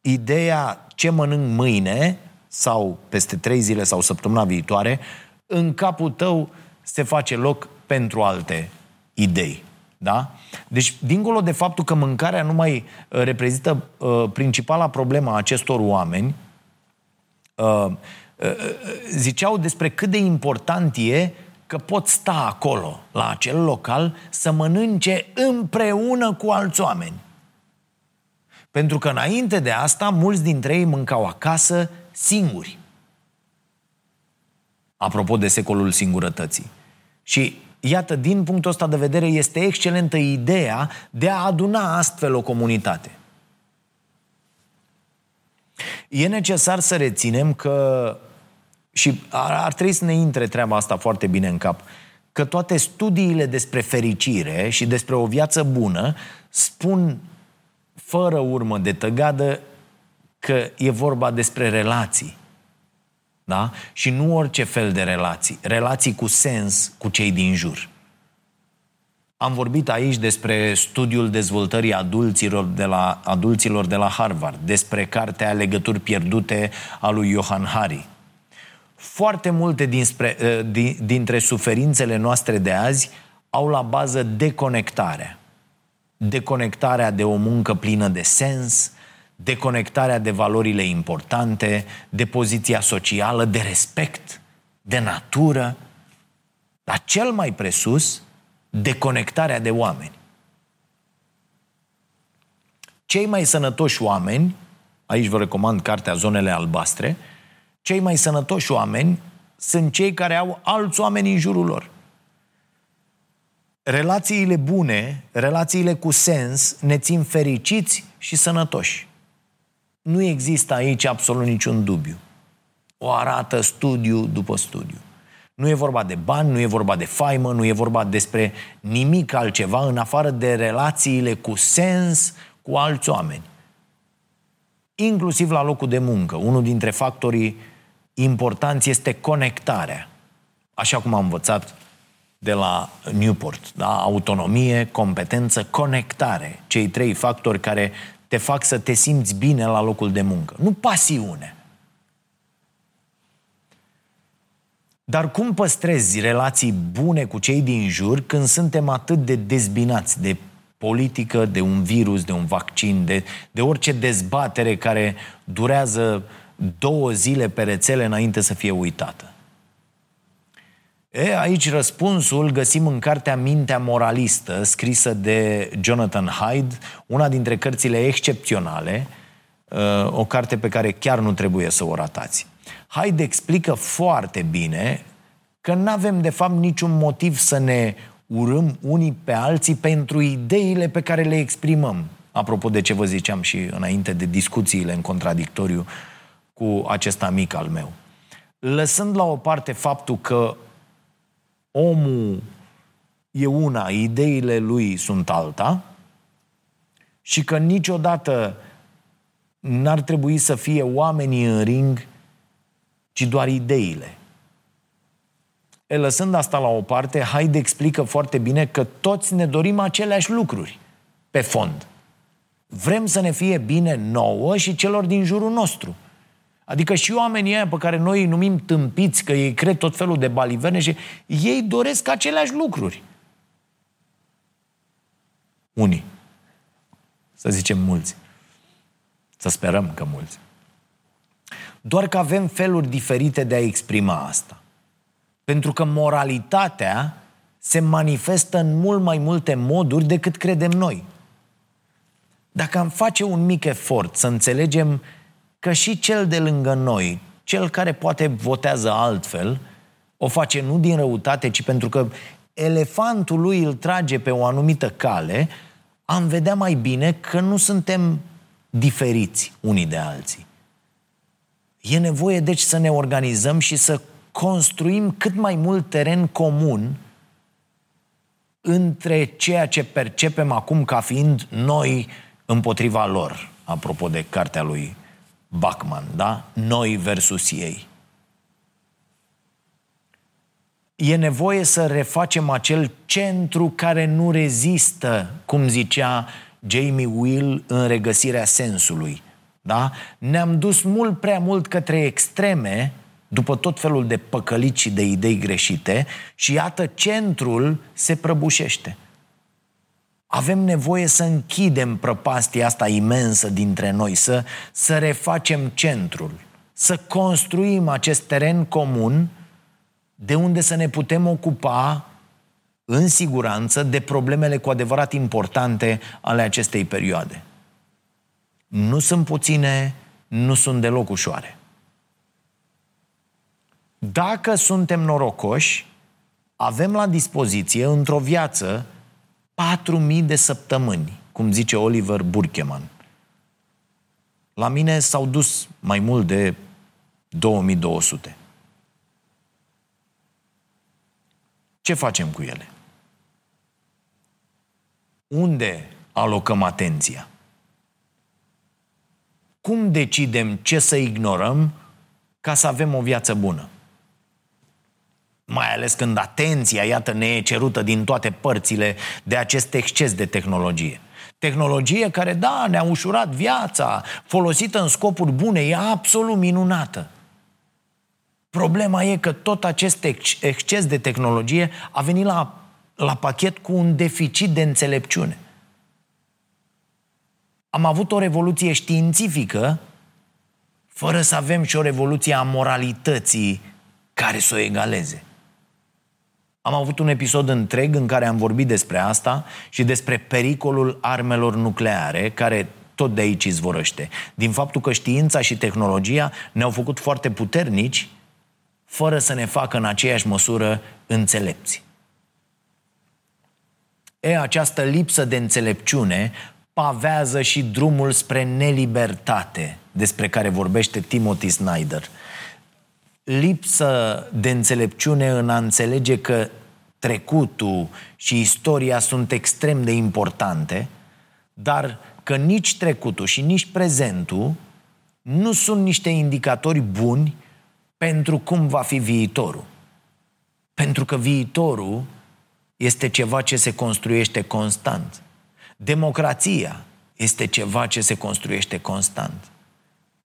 ideea ce mănânc mâine sau peste trei zile sau săptămâna viitoare, în capul tău se face loc pentru alte idei. Da? Deci, dincolo de faptul că mâncarea nu mai uh, reprezintă uh, principala problemă a acestor oameni, uh, uh, uh, ziceau despre cât de important e că pot sta acolo, la acel local, să mănânce împreună cu alți oameni. Pentru că înainte de asta, mulți dintre ei mâncau acasă singuri. Apropo de secolul singurătății. Și iată, din punctul ăsta de vedere, este excelentă ideea de a aduna astfel o comunitate. E necesar să reținem că, și ar, ar trebui să ne intre treaba asta foarte bine în cap, că toate studiile despre fericire și despre o viață bună spun fără urmă de tăgadă că e vorba despre relații. Da? Și nu orice fel de relații. Relații cu sens cu cei din jur. Am vorbit aici despre studiul dezvoltării adulților de la, adulților de la Harvard, despre cartea Legături pierdute a lui Johan Hari. Foarte multe dinspre, ă, dintre suferințele noastre de azi au la bază deconectarea. Deconectarea de o muncă plină de sens, deconectarea de valorile importante, de poziția socială, de respect, de natură, dar cel mai presus, deconectarea de oameni. Cei mai sănătoși oameni, aici vă recomand cartea Zonele Albastre, cei mai sănătoși oameni sunt cei care au alți oameni în jurul lor. Relațiile bune, relațiile cu sens, ne țin fericiți și sănătoși. Nu există aici absolut niciun dubiu. O arată studiu după studiu. Nu e vorba de bani, nu e vorba de faimă, nu e vorba despre nimic altceva în afară de relațiile cu sens cu alți oameni. Inclusiv la locul de muncă. Unul dintre factorii importanți este conectarea. Așa cum am învățat de la Newport. Da? Autonomie, competență, conectare. Cei trei factori care te fac să te simți bine la locul de muncă. Nu pasiune. Dar cum păstrezi relații bune cu cei din jur când suntem atât de dezbinați de politică, de un virus, de un vaccin, de, de orice dezbatere care durează două zile pe rețele înainte să fie uitată? E, aici răspunsul găsim în cartea Mintea Moralistă, scrisă de Jonathan Hyde, una dintre cărțile excepționale, uh, o carte pe care chiar nu trebuie să o ratați. Hyde explică foarte bine că nu avem de fapt niciun motiv să ne urâm unii pe alții pentru ideile pe care le exprimăm. Apropo de ce vă ziceam și înainte de discuțiile în contradictoriu cu acest amic al meu. Lăsând la o parte faptul că omul e una, ideile lui sunt alta și că niciodată n-ar trebui să fie oamenii în ring, ci doar ideile. E, lăsând asta la o parte, Haide explică foarte bine că toți ne dorim aceleași lucruri, pe fond. Vrem să ne fie bine nouă și celor din jurul nostru. Adică și oamenii ăia pe care noi îi numim tâmpiți, că ei cred tot felul de baliverne și ei doresc aceleași lucruri. Unii. Să zicem mulți. Să sperăm că mulți. Doar că avem feluri diferite de a exprima asta. Pentru că moralitatea se manifestă în mult mai multe moduri decât credem noi. Dacă am face un mic efort să înțelegem că și cel de lângă noi, cel care poate votează altfel, o face nu din răutate, ci pentru că elefantul lui îl trage pe o anumită cale, am vedea mai bine că nu suntem diferiți unii de alții. E nevoie deci să ne organizăm și să construim cât mai mult teren comun între ceea ce percepem acum ca fiind noi împotriva lor, apropo de cartea lui Bachman, da? Noi versus ei. E nevoie să refacem acel centru care nu rezistă, cum zicea Jamie Will în regăsirea sensului. Da? Ne-am dus mult prea mult către extreme, după tot felul de păcălici și de idei greșite, și iată, centrul se prăbușește. Avem nevoie să închidem prăpastia asta imensă dintre noi, să, să refacem centrul, să construim acest teren comun de unde să ne putem ocupa în siguranță de problemele cu adevărat importante ale acestei perioade. Nu sunt puține, nu sunt deloc ușoare. Dacă suntem norocoși, avem la dispoziție într-o viață 4.000 de săptămâni, cum zice Oliver Burkeman. La mine s-au dus mai mult de 2200. Ce facem cu ele? Unde alocăm atenția? Cum decidem ce să ignorăm ca să avem o viață bună? Mai ales când atenția, iată, ne e cerută din toate părțile de acest exces de tehnologie. Tehnologie care, da, ne-a ușurat viața, folosită în scopuri bune, e absolut minunată. Problema e că tot acest exces de tehnologie a venit la, la pachet cu un deficit de înțelepciune. Am avut o revoluție științifică fără să avem și o revoluție a moralității care să o egaleze. Am avut un episod întreg în care am vorbit despre asta și despre pericolul armelor nucleare, care tot de aici izvorăște. Din faptul că știința și tehnologia ne-au făcut foarte puternici, fără să ne facă în aceeași măsură înțelepți. E, această lipsă de înțelepciune pavează și drumul spre nelibertate, despre care vorbește Timothy Snyder – lipsă de înțelepciune în a înțelege că trecutul și istoria sunt extrem de importante, dar că nici trecutul și nici prezentul nu sunt niște indicatori buni pentru cum va fi viitorul. Pentru că viitorul este ceva ce se construiește constant. Democrația este ceva ce se construiește constant.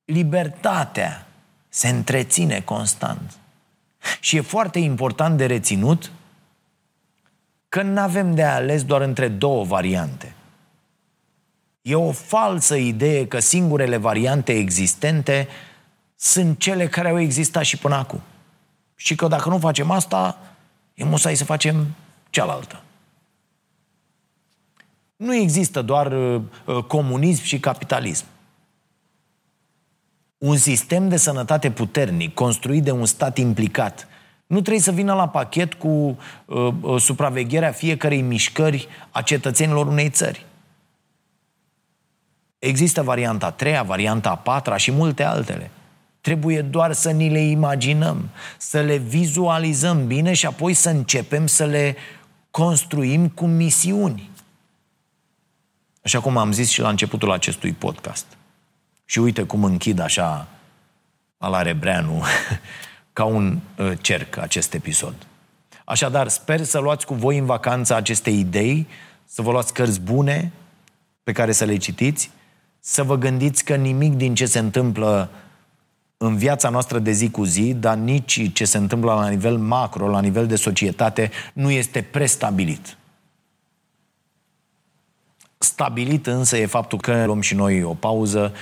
Libertatea se întreține constant. Și e foarte important de reținut că nu avem de ales doar între două variante. E o falsă idee că singurele variante existente sunt cele care au existat și până acum. Și că dacă nu facem asta, e musai să facem cealaltă. Nu există doar uh, comunism și capitalism un sistem de sănătate puternic, construit de un stat implicat, nu trebuie să vină la pachet cu uh, uh, supravegherea fiecarei mișcări a cetățenilor unei țări. Există varianta a treia, varianta a patra și multe altele. Trebuie doar să ni le imaginăm, să le vizualizăm bine și apoi să începem să le construim cu misiuni. Așa cum am zis și la începutul acestui podcast. Și uite cum închid așa la Rebreanu ca un uh, cerc acest episod. Așadar, sper să luați cu voi în vacanță aceste idei, să vă luați cărți bune, pe care să le citiți, să vă gândiți că nimic din ce se întâmplă în viața noastră de zi cu zi, dar nici ce se întâmplă la nivel macro, la nivel de societate, nu este prestabilit. Stabilit însă e faptul că luăm și noi o pauză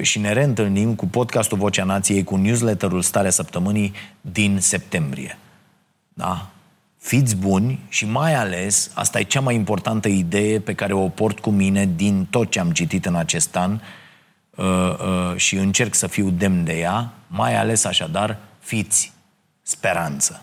și ne reîntâlnim cu podcastul Vocea Nației, cu newsletterul Starea Săptămânii din septembrie. Da? Fiți buni și mai ales, asta e cea mai importantă idee pe care o port cu mine din tot ce am citit în acest an uh, uh, și încerc să fiu demn de ea, mai ales așadar, fiți speranță.